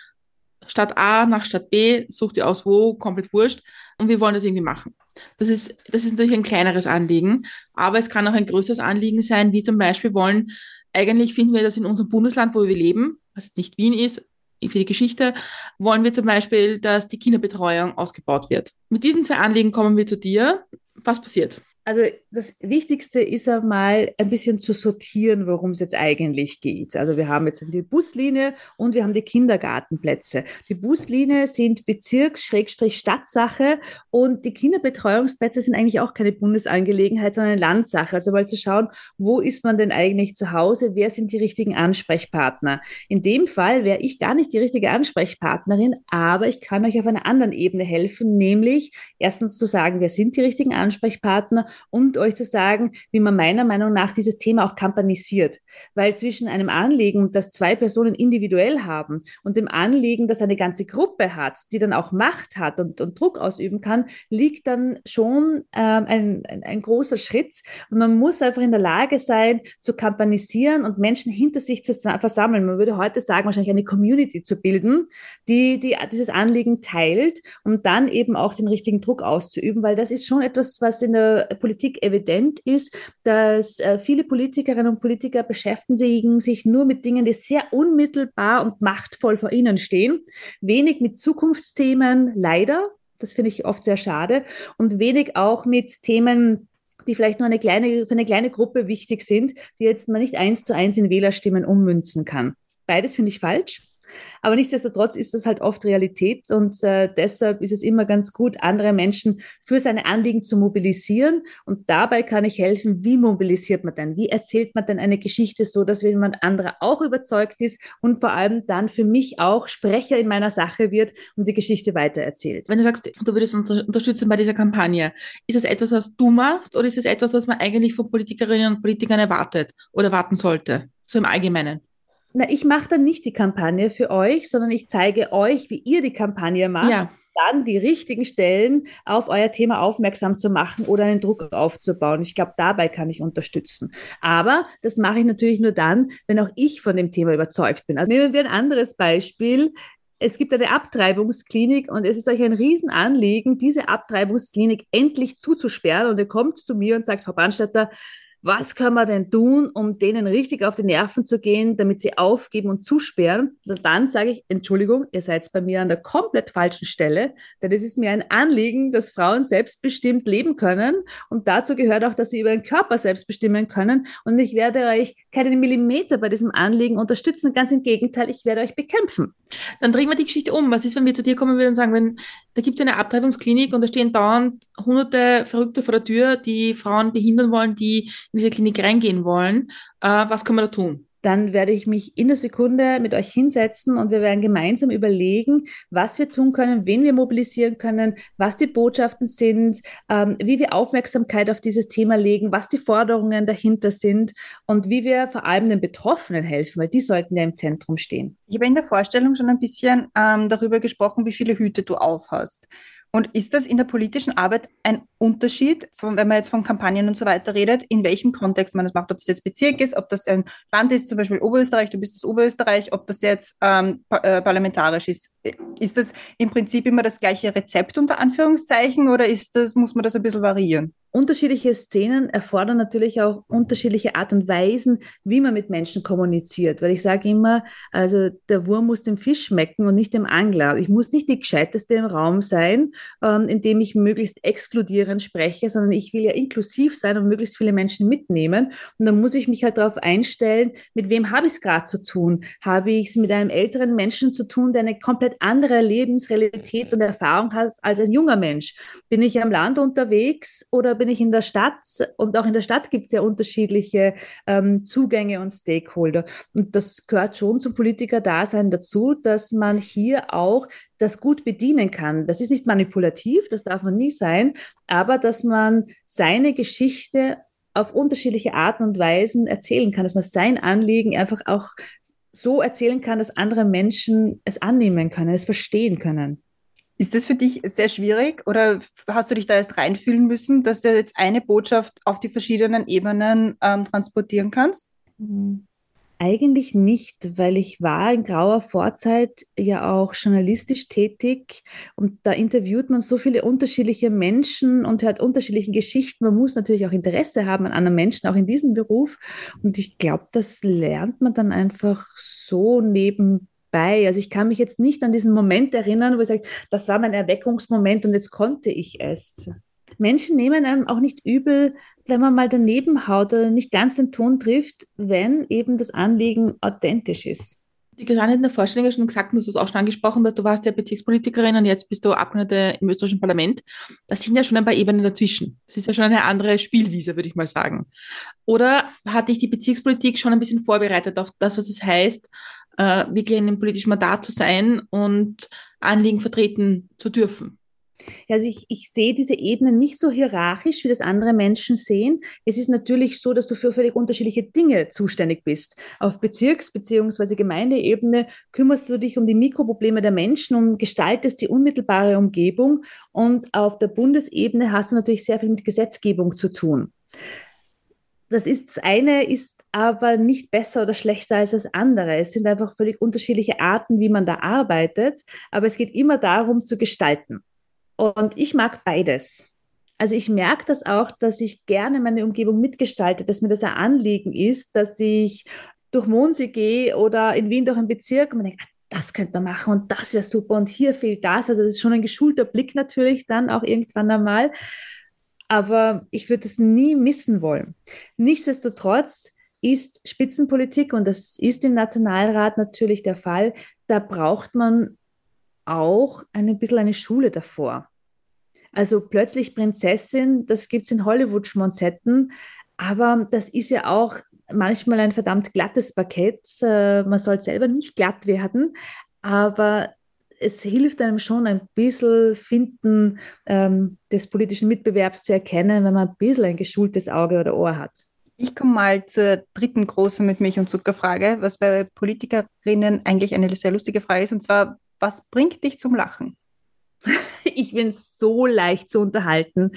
Stadt A nach Stadt B, sucht ihr aus wo, komplett wurscht, und wir wollen das irgendwie machen. Das ist, das ist natürlich ein kleineres Anliegen, aber es kann auch ein größeres Anliegen sein, wie zum Beispiel wollen, eigentlich finden wir das in unserem Bundesland, wo wir leben, was jetzt nicht Wien ist, für die Geschichte, wollen wir zum Beispiel, dass die Kinderbetreuung ausgebaut wird. Mit diesen zwei Anliegen kommen wir zu dir. Was passiert? Also das Wichtigste ist einmal ein bisschen zu sortieren, worum es jetzt eigentlich geht. Also wir haben jetzt die Buslinie und wir haben die Kindergartenplätze. Die Buslinie sind Bezirks-Stadtsache und die Kinderbetreuungsplätze sind eigentlich auch keine Bundesangelegenheit, sondern eine Landsache. Also mal zu schauen, wo ist man denn eigentlich zu Hause? Wer sind die richtigen Ansprechpartner? In dem Fall wäre ich gar nicht die richtige Ansprechpartnerin, aber ich kann euch auf einer anderen Ebene helfen, nämlich erstens zu sagen, wer sind die richtigen Ansprechpartner und euch zu sagen, wie man meiner Meinung nach dieses Thema auch kampanisiert. Weil zwischen einem Anliegen, das zwei Personen individuell haben und dem Anliegen, das eine ganze Gruppe hat, die dann auch Macht hat und, und Druck ausüben kann, liegt dann schon ähm, ein, ein, ein großer Schritt. Und man muss einfach in der Lage sein, zu kampanisieren und Menschen hinter sich zu versammeln. Man würde heute sagen, wahrscheinlich eine Community zu bilden, die, die dieses Anliegen teilt, um dann eben auch den richtigen Druck auszuüben, weil das ist schon etwas, was in der Politik evident ist, dass äh, viele Politikerinnen und Politiker beschäftigen sich nur mit Dingen, die sehr unmittelbar und machtvoll vor ihnen stehen, wenig mit Zukunftsthemen, leider, das finde ich oft sehr schade, und wenig auch mit Themen, die vielleicht nur eine kleine, für eine kleine Gruppe wichtig sind, die jetzt man nicht eins zu eins in Wählerstimmen ummünzen kann. Beides finde ich falsch. Aber nichtsdestotrotz ist das halt oft Realität und äh, deshalb ist es immer ganz gut, andere Menschen für seine Anliegen zu mobilisieren. Und dabei kann ich helfen, wie mobilisiert man denn? Wie erzählt man denn eine Geschichte so, dass jemand anderer auch überzeugt ist und vor allem dann für mich auch Sprecher in meiner Sache wird und die Geschichte weitererzählt. Wenn du sagst, du würdest uns unterstützen bei dieser Kampagne, ist das etwas, was du machst oder ist es etwas, was man eigentlich von Politikerinnen und Politikern erwartet oder warten sollte? So im Allgemeinen? Na, ich mache dann nicht die Kampagne für euch, sondern ich zeige euch, wie ihr die Kampagne macht. Ja. Dann die richtigen Stellen auf euer Thema aufmerksam zu machen oder einen Druck aufzubauen. Ich glaube, dabei kann ich unterstützen. Aber das mache ich natürlich nur dann, wenn auch ich von dem Thema überzeugt bin. Also nehmen wir ein anderes Beispiel es gibt eine Abtreibungsklinik und es ist euch ein Riesenanliegen, diese Abtreibungsklinik endlich zuzusperren. Und ihr kommt zu mir und sagt, Frau Brandstätter, was können wir denn tun, um denen richtig auf die Nerven zu gehen, damit sie aufgeben und zusperren? Und dann sage ich, Entschuldigung, ihr seid bei mir an der komplett falschen Stelle, denn es ist mir ein Anliegen, dass Frauen selbstbestimmt leben können und dazu gehört auch, dass sie über ihren Körper selbst bestimmen können und ich werde euch keinen Millimeter bei diesem Anliegen unterstützen, ganz im Gegenteil, ich werde euch bekämpfen. Dann drehen wir die Geschichte um. Was ist, wenn wir zu dir kommen würden und sagen, wenn da gibt es eine Abtreibungsklinik und da stehen dauernd hunderte Verrückte vor der Tür, die Frauen behindern wollen, die in diese Klinik reingehen wollen. Äh, was können wir da tun? dann werde ich mich in der Sekunde mit euch hinsetzen und wir werden gemeinsam überlegen, was wir tun können, wen wir mobilisieren können, was die Botschaften sind, ähm, wie wir Aufmerksamkeit auf dieses Thema legen, was die Forderungen dahinter sind und wie wir vor allem den Betroffenen helfen, weil die sollten ja im Zentrum stehen. Ich habe in der Vorstellung schon ein bisschen ähm, darüber gesprochen, wie viele Hüte du aufhast. Und ist das in der politischen Arbeit ein Unterschied, von, wenn man jetzt von Kampagnen und so weiter redet, in welchem Kontext man das macht? Ob das jetzt Bezirk ist, ob das ein Land ist, zum Beispiel Oberösterreich, du bist das Oberösterreich, ob das jetzt ähm, äh, parlamentarisch ist. Ist das im Prinzip immer das gleiche Rezept unter Anführungszeichen oder ist das, muss man das ein bisschen variieren? Unterschiedliche Szenen erfordern natürlich auch unterschiedliche Art und Weisen, wie man mit Menschen kommuniziert. Weil ich sage immer, also der Wurm muss dem Fisch schmecken und nicht dem Angler. Ich muss nicht die Gescheiteste im Raum sein, ähm, indem ich möglichst exkludierend spreche, sondern ich will ja inklusiv sein und möglichst viele Menschen mitnehmen. Und dann muss ich mich halt darauf einstellen, mit wem habe ich es gerade zu tun? Habe ich es mit einem älteren Menschen zu tun, der eine komplett andere Lebensrealität und Erfahrung hat als ein junger Mensch? Bin ich am Land unterwegs oder bin ich in der Stadt? Und auch in der Stadt gibt es ja unterschiedliche ähm, Zugänge und Stakeholder. Und das gehört schon zum Politiker-Dasein dazu, dass man hier auch das gut bedienen kann. Das ist nicht manipulativ, das darf man nie sein, aber dass man seine Geschichte auf unterschiedliche Arten und Weisen erzählen kann, dass man sein Anliegen einfach auch so erzählen kann, dass andere Menschen es annehmen können, es verstehen können. Ist das für dich sehr schwierig oder hast du dich da erst reinfühlen müssen, dass du jetzt eine Botschaft auf die verschiedenen Ebenen ähm, transportieren kannst? Eigentlich nicht, weil ich war in grauer Vorzeit ja auch journalistisch tätig und da interviewt man so viele unterschiedliche Menschen und hört unterschiedliche Geschichten. Man muss natürlich auch Interesse haben an anderen Menschen, auch in diesem Beruf. Und ich glaube, das lernt man dann einfach so nebenbei bei. Also ich kann mich jetzt nicht an diesen Moment erinnern, wo ich sage, das war mein Erweckungsmoment und jetzt konnte ich es. Menschen nehmen einem auch nicht übel, wenn man mal daneben haut oder nicht ganz den Ton trifft, wenn eben das Anliegen authentisch ist. Die Christiane in der Vorstellung schon gesagt, du hast es auch schon angesprochen, dass du warst ja Bezirkspolitikerin und jetzt bist du Abgeordnete im österreichischen Parlament. Das sind ja schon ein paar Ebenen dazwischen. Das ist ja schon eine andere Spielwiese, würde ich mal sagen. Oder hat dich die Bezirkspolitik schon ein bisschen vorbereitet auf das, was es heißt, äh, wirklich in einem politischen Mandat zu sein und Anliegen vertreten zu dürfen. Also ich, ich sehe diese Ebenen nicht so hierarchisch, wie das andere Menschen sehen. Es ist natürlich so, dass du für völlig unterschiedliche Dinge zuständig bist. Auf Bezirks- bzw. Gemeindeebene kümmerst du dich um die Mikroprobleme der Menschen und gestaltest die unmittelbare Umgebung. Und auf der Bundesebene hast du natürlich sehr viel mit Gesetzgebung zu tun das ist das eine ist aber nicht besser oder schlechter als das andere. Es sind einfach völlig unterschiedliche Arten, wie man da arbeitet, aber es geht immer darum zu gestalten. Und ich mag beides. Also ich merke das auch, dass ich gerne meine Umgebung mitgestalte, dass mir das ein Anliegen ist, dass ich durch Mondsee gehe oder in Wien durch einen Bezirk und man denkt, ah, das könnte man machen und das wäre super und hier fehlt das. Also das ist schon ein geschulter Blick natürlich dann auch irgendwann einmal aber ich würde es nie missen wollen. Nichtsdestotrotz ist Spitzenpolitik, und das ist im Nationalrat natürlich der Fall, da braucht man auch ein bisschen eine Schule davor. Also plötzlich Prinzessin, das gibt es in Hollywood-Schmonzetten, aber das ist ja auch manchmal ein verdammt glattes Parkett. Äh, man soll selber nicht glatt werden, aber es hilft einem schon ein bisschen Finden ähm, des politischen Mitbewerbs zu erkennen, wenn man ein bisschen ein geschultes Auge oder Ohr hat. Ich komme mal zur dritten großen mit Milch und Zuckerfrage, was bei Politikerinnen eigentlich eine sehr lustige Frage ist, und zwar, was bringt dich zum Lachen? ich bin so leicht zu unterhalten.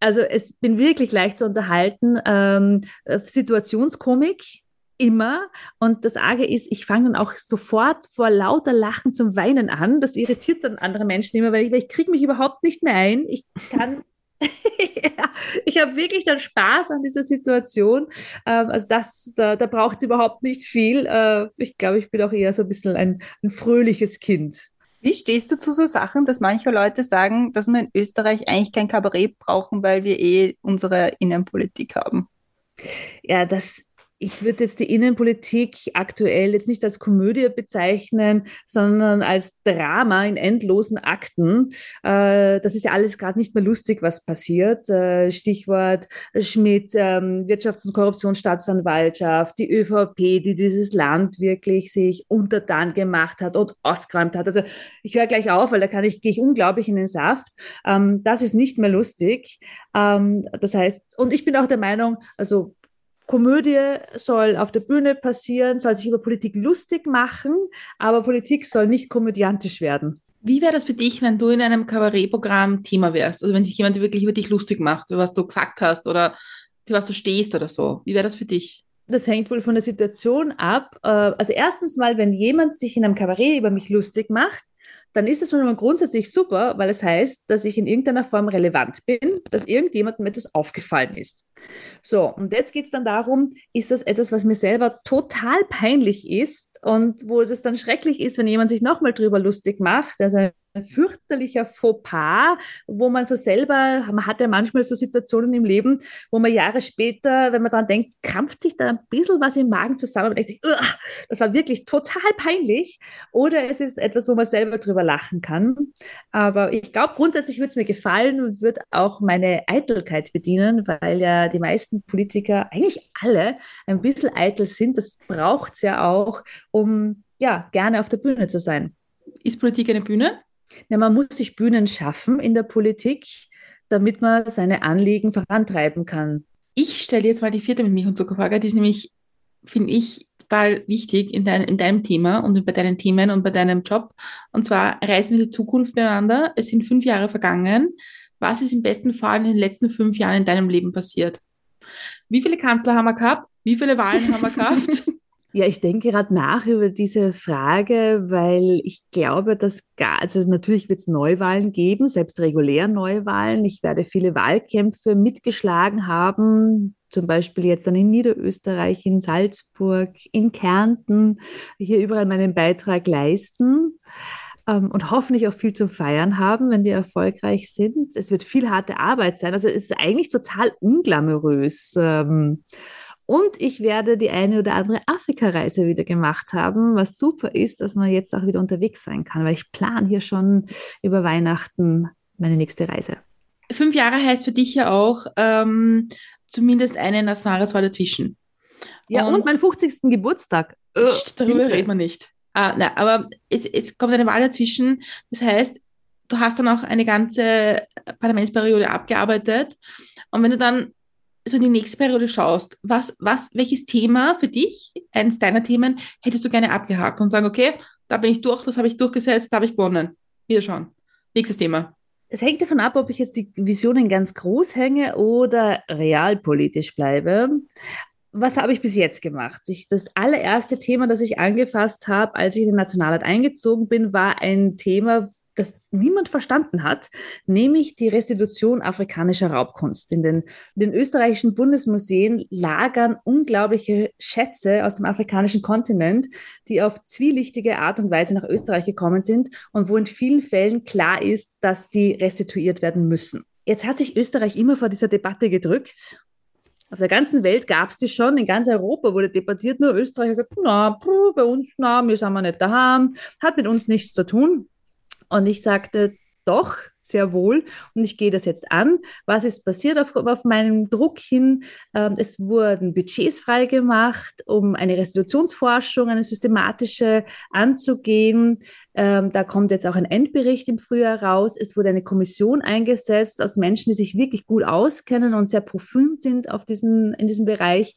Also es bin wirklich leicht zu unterhalten. Ähm, Situationskomik, immer. Und das Arge ist, ich fange dann auch sofort vor lauter Lachen zum Weinen an. Das irritiert dann andere Menschen immer, weil ich, weil ich kriege mich überhaupt nicht mehr ein. Ich kann ja, ich habe wirklich dann Spaß an dieser Situation. Ähm, also das, da, da braucht es überhaupt nicht viel. Äh, ich glaube, ich bin auch eher so ein bisschen ein, ein fröhliches Kind. Wie stehst du zu so Sachen, dass manche Leute sagen, dass wir in Österreich eigentlich kein Kabarett brauchen, weil wir eh unsere Innenpolitik haben? Ja, das ich würde jetzt die Innenpolitik aktuell jetzt nicht als Komödie bezeichnen, sondern als Drama in endlosen Akten. Äh, das ist ja alles gerade nicht mehr lustig, was passiert. Äh, Stichwort Schmidt, ähm, Wirtschafts- und Korruptionsstaatsanwaltschaft, die ÖVP, die dieses Land wirklich sich untertan gemacht hat und ausgeräumt hat. Also ich höre gleich auf, weil da kann ich, gehe ich unglaublich in den Saft. Ähm, das ist nicht mehr lustig. Ähm, das heißt, und ich bin auch der Meinung, also Komödie soll auf der Bühne passieren, soll sich über Politik lustig machen, aber Politik soll nicht komödiantisch werden. Wie wäre das für dich, wenn du in einem Kabarettprogramm Thema wärst? Also wenn sich jemand wirklich über dich lustig macht, über was du gesagt hast oder für was du stehst oder so. Wie wäre das für dich? Das hängt wohl von der Situation ab. Äh, also erstens mal, wenn jemand sich in einem Kabarett über mich lustig macht, dann ist es schon mal grundsätzlich super, weil es heißt, dass ich in irgendeiner Form relevant bin, dass irgendjemandem etwas aufgefallen ist. So, und jetzt geht es dann darum, ist das etwas, was mir selber total peinlich ist und wo es dann schrecklich ist, wenn jemand sich nochmal drüber lustig macht, also fürchterlicher Fauxpas, wo man so selber, man hat ja manchmal so Situationen im Leben, wo man Jahre später, wenn man dann denkt, krampft sich da ein bisschen was im Magen zusammen und denkt sich, das war wirklich total peinlich. Oder es ist etwas, wo man selber drüber lachen kann. Aber ich glaube, grundsätzlich würde es mir gefallen und würde auch meine Eitelkeit bedienen, weil ja die meisten Politiker, eigentlich alle, ein bisschen eitel sind. Das braucht es ja auch, um ja, gerne auf der Bühne zu sein. Ist Politik eine Bühne? Ja, man muss sich Bühnen schaffen in der Politik, damit man seine Anliegen vorantreiben kann. Ich stelle jetzt mal die vierte mit Milch und Zuckerfrage, die ist nämlich, finde ich, total wichtig in, dein, in deinem Thema und bei deinen Themen und bei deinem Job. Und zwar reisen wir die Zukunft miteinander. Es sind fünf Jahre vergangen. Was ist im besten Fall in den letzten fünf Jahren in deinem Leben passiert? Wie viele Kanzler haben wir gehabt? Wie viele Wahlen haben wir gehabt? Ja, ich denke gerade nach über diese Frage, weil ich glaube, dass gar, also natürlich wird es Neuwahlen geben, selbst regulär Neuwahlen. Ich werde viele Wahlkämpfe mitgeschlagen haben, zum Beispiel jetzt dann in Niederösterreich, in Salzburg, in Kärnten, hier überall meinen Beitrag leisten ähm, und hoffentlich auch viel zum Feiern haben, wenn die erfolgreich sind. Es wird viel harte Arbeit sein. Also es ist eigentlich total unglamourös. Ähm, und ich werde die eine oder andere Afrika-Reise wieder gemacht haben, was super ist, dass man jetzt auch wieder unterwegs sein kann, weil ich plane hier schon über Weihnachten meine nächste Reise. Fünf Jahre heißt für dich ja auch ähm, zumindest eine Nationalratswahl dazwischen. Ja, und, und mein 50. Geburtstag. Äh, darüber reden wir nicht. Ah, na, aber es, es kommt eine Wahl dazwischen. Das heißt, du hast dann auch eine ganze Parlamentsperiode abgearbeitet. Und wenn du dann so in die nächste Periode schaust, was, was, welches Thema für dich, eines deiner Themen, hättest du gerne abgehakt und sagen, okay, da bin ich durch, das habe ich durchgesetzt, da habe ich gewonnen. Wieder schauen. Nächstes Thema. Es hängt davon ab, ob ich jetzt die Visionen ganz groß hänge oder realpolitisch bleibe. Was habe ich bis jetzt gemacht? Ich, das allererste Thema, das ich angefasst habe, als ich in den Nationalrat eingezogen bin, war ein Thema, das niemand verstanden hat, nämlich die Restitution afrikanischer Raubkunst. In den, in den österreichischen Bundesmuseen lagern unglaubliche Schätze aus dem afrikanischen Kontinent, die auf zwielichtige Art und Weise nach Österreich gekommen sind und wo in vielen Fällen klar ist, dass die restituiert werden müssen. Jetzt hat sich Österreich immer vor dieser Debatte gedrückt auf der ganzen Welt gab es die schon, in ganz Europa wurde debattiert, nur Österreich hat gesagt, na, bei uns, na, wir sind wir nicht daheim, hat mit uns nichts zu tun. Und ich sagte, doch, sehr wohl. Und ich gehe das jetzt an. Was ist passiert auf, auf meinem Druck hin? Ähm, es wurden Budgets freigemacht, um eine Restitutionsforschung, eine systematische anzugehen. Ähm, da kommt jetzt auch ein Endbericht im Frühjahr raus. Es wurde eine Kommission eingesetzt aus Menschen, die sich wirklich gut auskennen und sehr profund sind auf diesen, in diesem Bereich.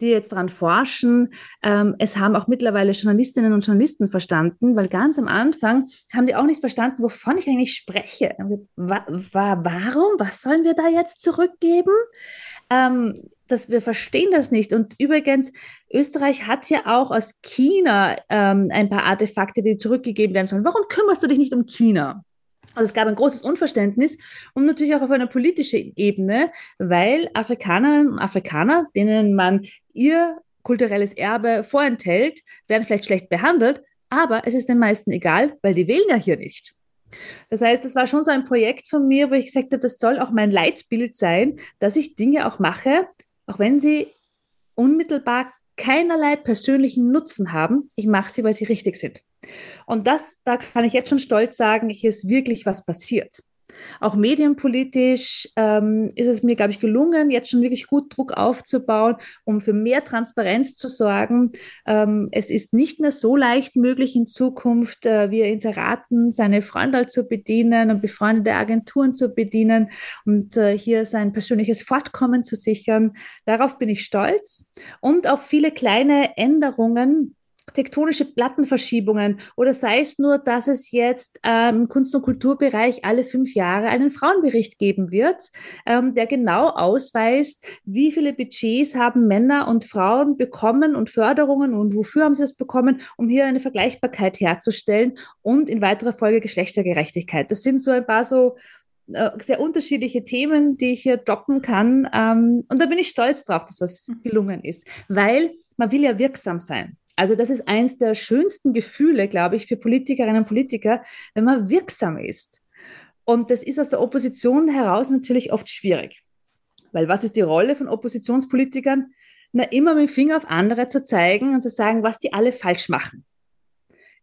Die jetzt daran forschen. Ähm, es haben auch mittlerweile Journalistinnen und Journalisten verstanden, weil ganz am Anfang haben die auch nicht verstanden, wovon ich eigentlich spreche. Wa wa warum? Was sollen wir da jetzt zurückgeben? Ähm, dass wir verstehen das nicht. Und übrigens, Österreich hat ja auch aus China ähm, ein paar Artefakte, die zurückgegeben werden sollen. Warum kümmerst du dich nicht um China? Also es gab ein großes Unverständnis und natürlich auch auf einer politischen Ebene, weil Afrikanerinnen und Afrikaner, denen man ihr kulturelles Erbe vorenthält, werden vielleicht schlecht behandelt, aber es ist den meisten egal, weil die wählen ja hier nicht. Das heißt, es war schon so ein Projekt von mir, wo ich gesagt habe, das soll auch mein Leitbild sein, dass ich Dinge auch mache, auch wenn sie unmittelbar keinerlei persönlichen Nutzen haben. Ich mache sie, weil sie richtig sind. Und das, da kann ich jetzt schon stolz sagen, hier ist wirklich was passiert. Auch medienpolitisch ähm, ist es mir, glaube ich, gelungen, jetzt schon wirklich gut Druck aufzubauen, um für mehr Transparenz zu sorgen. Ähm, es ist nicht mehr so leicht möglich, in Zukunft äh, via Inseraten seine Freunde zu bedienen und befreundete Agenturen zu bedienen und äh, hier sein persönliches Fortkommen zu sichern. Darauf bin ich stolz und auf viele kleine Änderungen, tektonische Plattenverschiebungen oder sei es nur, dass es jetzt ähm, im Kunst- und Kulturbereich alle fünf Jahre einen Frauenbericht geben wird, ähm, der genau ausweist, wie viele Budgets haben Männer und Frauen bekommen und Förderungen und wofür haben sie es bekommen, um hier eine Vergleichbarkeit herzustellen und in weiterer Folge Geschlechtergerechtigkeit. Das sind so ein paar so äh, sehr unterschiedliche Themen, die ich hier droppen kann. Ähm, und da bin ich stolz drauf, dass was mhm. gelungen ist, weil man will ja wirksam sein. Also das ist eins der schönsten Gefühle, glaube ich, für Politikerinnen und Politiker, wenn man wirksam ist. Und das ist aus der Opposition heraus natürlich oft schwierig. Weil was ist die Rolle von Oppositionspolitikern? Na, immer mit dem Finger auf andere zu zeigen und zu sagen, was die alle falsch machen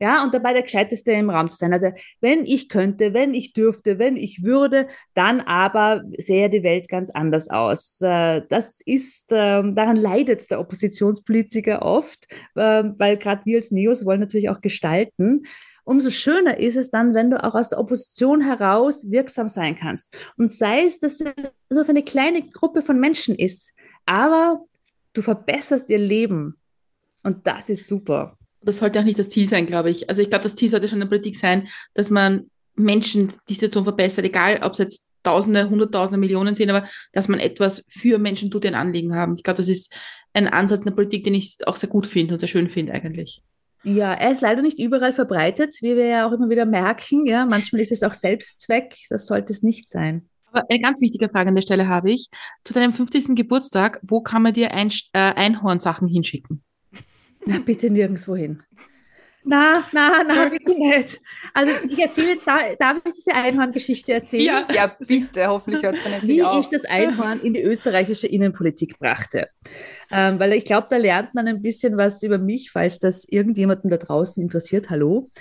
ja, und dabei der Gescheiteste im Raum zu sein. Also wenn ich könnte, wenn ich dürfte, wenn ich würde, dann aber sähe die Welt ganz anders aus. Äh, das ist, ähm, daran leidet der Oppositionspolitiker oft, ähm, weil gerade wir als Neos wollen natürlich auch gestalten. Umso schöner ist es dann, wenn du auch aus der Opposition heraus wirksam sein kannst. Und sei es, dass es nur für eine kleine Gruppe von Menschen ist, aber du verbesserst ihr Leben. Und das ist super das sollte auch nicht das Ziel sein, glaube ich. Also ich glaube, das Ziel sollte schon in der Politik sein, dass man Menschen die Situation verbessert, egal ob es jetzt Tausende, Hunderttausende, Millionen sind, aber dass man etwas für Menschen tut, die ein Anliegen haben. Ich glaube, das ist ein Ansatz in der Politik, den ich auch sehr gut finde und sehr schön finde eigentlich. Ja, er ist leider nicht überall verbreitet, wie wir ja auch immer wieder merken. Ja, manchmal ist es auch Selbstzweck. Das sollte es nicht sein. Aber eine ganz wichtige Frage an der Stelle habe ich. Zu deinem 50. Geburtstag, wo kann man dir ein, äh, Einhornsachen hinschicken? Na, bitte nirgendwo hin. Na, na, na, bitte nicht. Also ich erzähle jetzt, da, darf ich diese Einhorn-Geschichte erzählen? Ja, ja, bitte, hoffentlich hört es nicht Wie auf. ich das Einhorn in die österreichische Innenpolitik brachte. Ähm, weil ich glaube, da lernt man ein bisschen was über mich, falls das irgendjemanden da draußen interessiert. Hallo.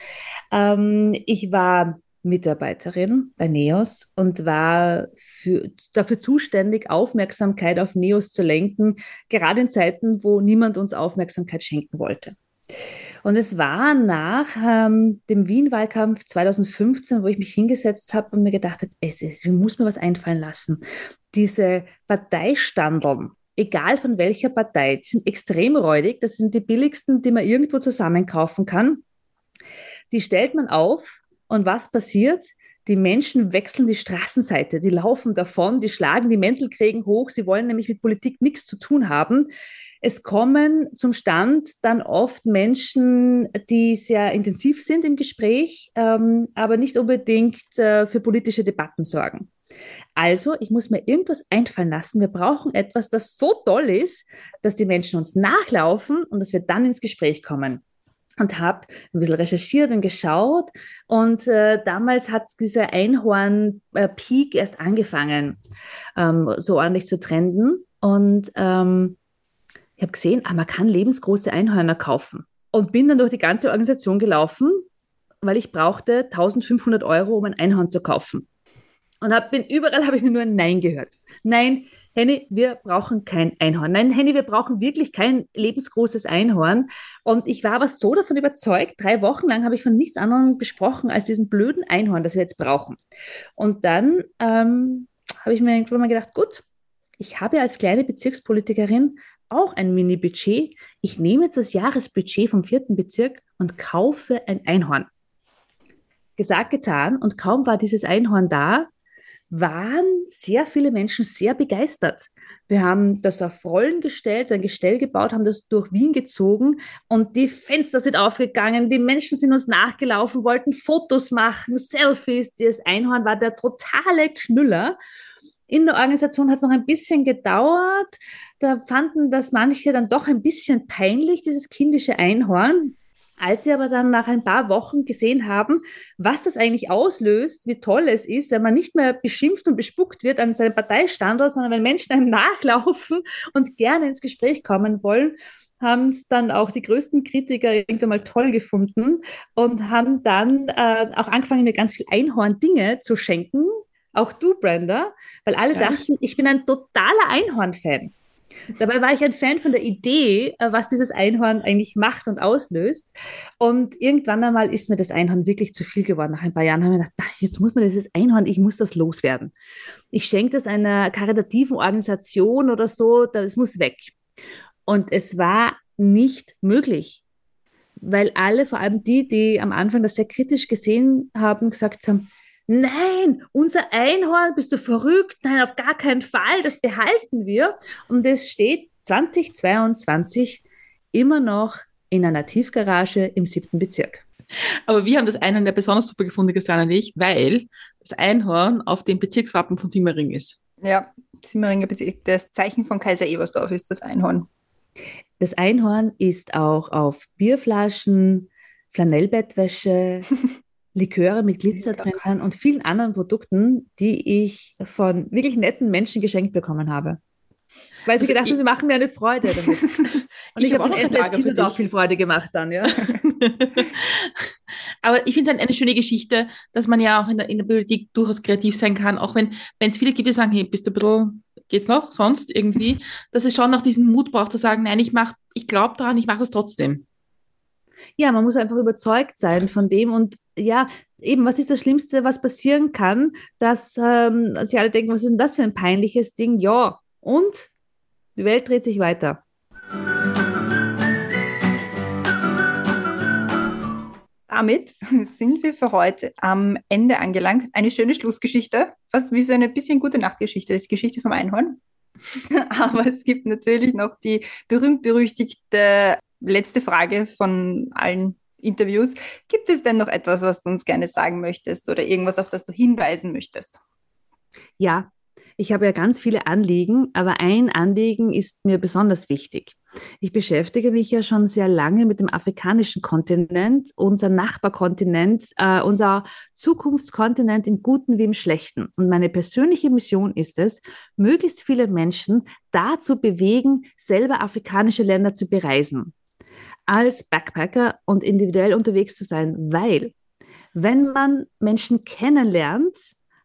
Ähm, ich war Mitarbeiterin bei NEOS und war für, dafür zuständig, Aufmerksamkeit auf NEOS zu lenken, gerade in Zeiten, wo niemand uns Aufmerksamkeit schenken wollte. Und es war nach ähm, dem Wien-Wahlkampf 2015, wo ich mich hingesetzt habe und mir gedacht habe, es, es muss mir was einfallen lassen. Diese Parteistandeln, egal von welcher Partei, die sind extrem räudig. Das sind die billigsten, die man irgendwo zusammenkaufen kann. Die stellt man auf und was passiert? Die Menschen wechseln die Straßenseite, die laufen davon, die schlagen die Mäntelkrägen hoch, sie wollen nämlich mit Politik nichts zu tun haben. Es kommen zum Stand dann oft Menschen, die sehr intensiv sind im Gespräch, ähm, aber nicht unbedingt äh, für politische Debatten sorgen. Also, ich muss mir irgendwas einfallen lassen. Wir brauchen etwas, das so toll ist, dass die Menschen uns nachlaufen und dass wir dann ins Gespräch kommen und habe ein bisschen recherchiert und geschaut. Und äh, damals hat dieser Einhorn-Peak erst angefangen, ähm, so ordentlich zu trenden. Und ähm, ich habe gesehen, ah, man kann lebensgroße Einhörner kaufen. Und bin dann durch die ganze Organisation gelaufen, weil ich brauchte 1500 Euro, um ein Einhorn zu kaufen. Und hab, bin, überall habe ich mir nur ein Nein gehört. Nein, Henny, wir brauchen kein Einhorn. Nein, Henny, wir brauchen wirklich kein lebensgroßes Einhorn. Und ich war aber so davon überzeugt, drei Wochen lang habe ich von nichts anderem gesprochen als diesen blöden Einhorn, das wir jetzt brauchen. Und dann ähm, habe ich mir irgendwann mal gedacht, gut, ich habe als kleine Bezirkspolitikerin auch ein Mini-Budget. Ich nehme jetzt das Jahresbudget vom vierten Bezirk und kaufe ein Einhorn. Gesagt, getan. Und kaum war dieses Einhorn da, waren sehr viele Menschen sehr begeistert. Wir haben das auf Rollen gestellt, ein Gestell gebaut, haben das durch Wien gezogen und die Fenster sind aufgegangen, die Menschen sind uns nachgelaufen, wollten Fotos machen, Selfies. Das Einhorn war der totale Knüller. In der Organisation hat es noch ein bisschen gedauert. Da fanden das manche dann doch ein bisschen peinlich, dieses kindische Einhorn. Als sie aber dann nach ein paar Wochen gesehen haben, was das eigentlich auslöst, wie toll es ist, wenn man nicht mehr beschimpft und bespuckt wird an seinem Parteistandort, sondern wenn Menschen einem nachlaufen und gerne ins Gespräch kommen wollen, haben es dann auch die größten Kritiker irgendwann mal toll gefunden und haben dann äh, auch angefangen, mir ganz viel Einhorn-Dinge zu schenken. Auch du, Brenda, weil alle ja. dachten, ich bin ein totaler Einhorn-Fan. Dabei war ich ein Fan von der Idee, äh, was dieses Einhorn eigentlich macht und auslöst. Und irgendwann einmal ist mir das Einhorn wirklich zu viel geworden. Nach ein paar Jahren habe ich gedacht, jetzt muss man dieses Einhorn, ich muss das loswerden. Ich schenke das einer karitativen Organisation oder so, das muss weg. Und es war nicht möglich, weil alle, vor allem die, die am Anfang das sehr kritisch gesehen haben, gesagt haben, nein, unser Einhorn, bist du verrückt? Nein, auf gar keinen Fall, das behalten wir. Und es steht 2022 immer noch in einer Tiefgarage im siebten Bezirk. Aber wir haben das Einhorn ja besonders super gefunden, Christiane und ich, weil das Einhorn auf dem Bezirkswappen von Simmering ist. Ja, Simmeringer Bezirk, das Zeichen von Kaiser Ebersdorf ist das Einhorn. Das Einhorn ist auch auf Bierflaschen, Flanellbettwäsche, Liköre mit Glitzer drin und vielen anderen Produkten, die ich von wirklich netten Menschen geschenkt bekommen habe. Weil sie also gedacht haben, sie machen mir eine Freude damit. Und ich, ich habe den SLS auch viel Freude gemacht dann, ja. Aber ich finde es eine schöne Geschichte, dass man ja auch in der, in der Politik durchaus kreativ sein kann, auch wenn es viele gibt, die sagen, hey, bist du ein bisschen, geht's noch, sonst irgendwie, dass es schon noch diesen Mut braucht zu sagen, nein, ich mach, ich glaube daran, ich mache es trotzdem. Ja, man muss einfach überzeugt sein von dem und ja, eben, was ist das Schlimmste, was passieren kann, dass ähm, sie alle denken, was ist denn das für ein peinliches Ding? Ja, und die Welt dreht sich weiter. Damit sind wir für heute am Ende angelangt. Eine schöne Schlussgeschichte, fast wie so eine bisschen gute Nachtgeschichte, das ist die Geschichte vom Einhorn. Aber es gibt natürlich noch die berühmt-berüchtigte letzte Frage von allen Interviews. Gibt es denn noch etwas, was du uns gerne sagen möchtest oder irgendwas, auf das du hinweisen möchtest? Ja, ich habe ja ganz viele Anliegen, aber ein Anliegen ist mir besonders wichtig. Ich beschäftige mich ja schon sehr lange mit dem afrikanischen Kontinent, unser Nachbarkontinent, äh, unser Zukunftskontinent im Guten wie im Schlechten. Und meine persönliche Mission ist es, möglichst viele Menschen dazu bewegen, selber afrikanische Länder zu bereisen als Backpacker und individuell unterwegs zu sein, weil wenn man Menschen kennenlernt,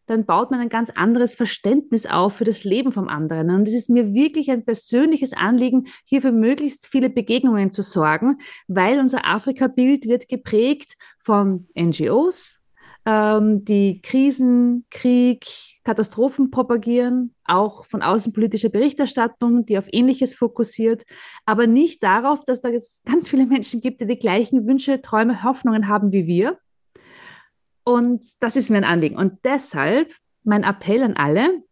dann baut man ein ganz anderes Verständnis auf für das Leben vom anderen. Und es ist mir wirklich ein persönliches Anliegen, hier für möglichst viele Begegnungen zu sorgen, weil unser Afrika-Bild wird geprägt von NGOs, ähm, die Krisen, Krieg, Katastrophen propagieren, auch von außenpolitischer Berichterstattung, die auf Ähnliches fokussiert, aber nicht darauf, dass da es ganz viele Menschen gibt, die die gleichen Wünsche, Träume, Hoffnungen haben wie wir. Und das ist mir ein Anliegen. Und deshalb mein Appell an alle,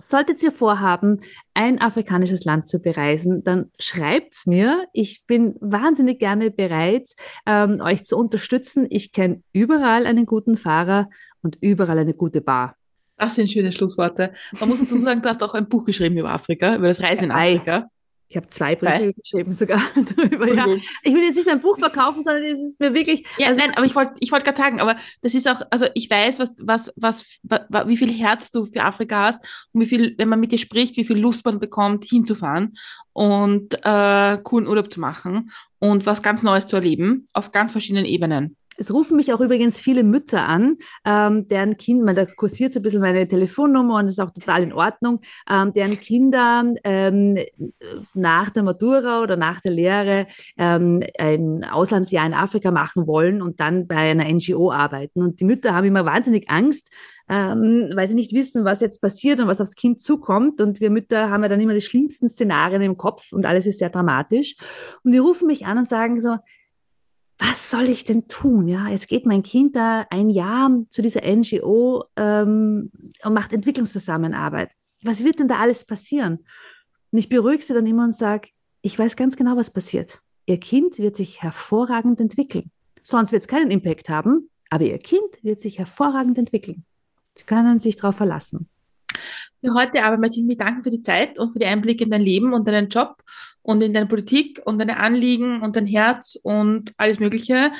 Solltet ihr vorhaben, ein afrikanisches Land zu bereisen, dann schreibt's mir. Ich bin wahnsinnig gerne bereit, ähm, euch zu unterstützen. Ich kenne überall einen guten Fahrer und überall eine gute Bar. Das sind schöne Schlussworte. Man muss dazu sagen, du hast auch ein Buch geschrieben über Afrika, über das Reisen in Afrika. Ich habe zwei Briefe geschrieben sogar darüber. Ja. Ich will jetzt nicht mein Buch verkaufen, sondern es ist mir wirklich. Ja, also nein, aber ich wollte ich wollte gerade sagen, aber das ist auch, also ich weiß, was, was, was, was, wie viel Herz du für Afrika hast und wie viel, wenn man mit dir spricht, wie viel Lust man bekommt, hinzufahren und äh, coolen Urlaub zu machen und was ganz Neues zu erleben, auf ganz verschiedenen Ebenen. Es rufen mich auch übrigens viele Mütter an, ähm, deren Kind, man, da kursiert so ein bisschen meine Telefonnummer und das ist auch total in Ordnung, ähm, deren Kinder ähm, nach der Matura oder nach der Lehre ähm, ein Auslandsjahr in Afrika machen wollen und dann bei einer NGO arbeiten. Und die Mütter haben immer wahnsinnig Angst, ähm, weil sie nicht wissen, was jetzt passiert und was aufs Kind zukommt. Und wir Mütter haben ja dann immer die schlimmsten Szenarien im Kopf und alles ist sehr dramatisch. Und die rufen mich an und sagen so, was soll ich denn tun? Ja, es geht mein Kind da ein Jahr zu dieser NGO ähm, und macht Entwicklungszusammenarbeit. Was wird denn da alles passieren? Und ich beruhige sie dann immer und sage, ich weiß ganz genau, was passiert. Ihr Kind wird sich hervorragend entwickeln. Sonst wird es keinen Impact haben, aber ihr Kind wird sich hervorragend entwickeln. Sie können sich darauf verlassen. Für heute aber möchte ich mich danken für die Zeit und für die Einblicke in dein Leben und deinen Job und in deine Politik und deine Anliegen und dein Herz und alles Mögliche.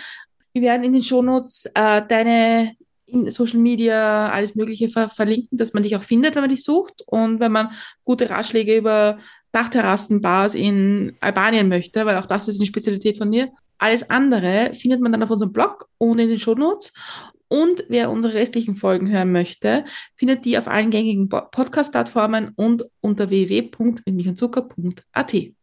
Wir werden in den Shownotes äh, deine in Social Media alles Mögliche ver verlinken, dass man dich auch findet, wenn man dich sucht. Und wenn man gute Ratschläge über Dachterrassenbars in Albanien möchte, weil auch das ist eine Spezialität von dir. Alles andere findet man dann auf unserem Blog und in den Shownotes. Und wer unsere restlichen Folgen hören möchte, findet die auf allen gängigen Podcast-Plattformen und unter www.mitmichandzucker.at.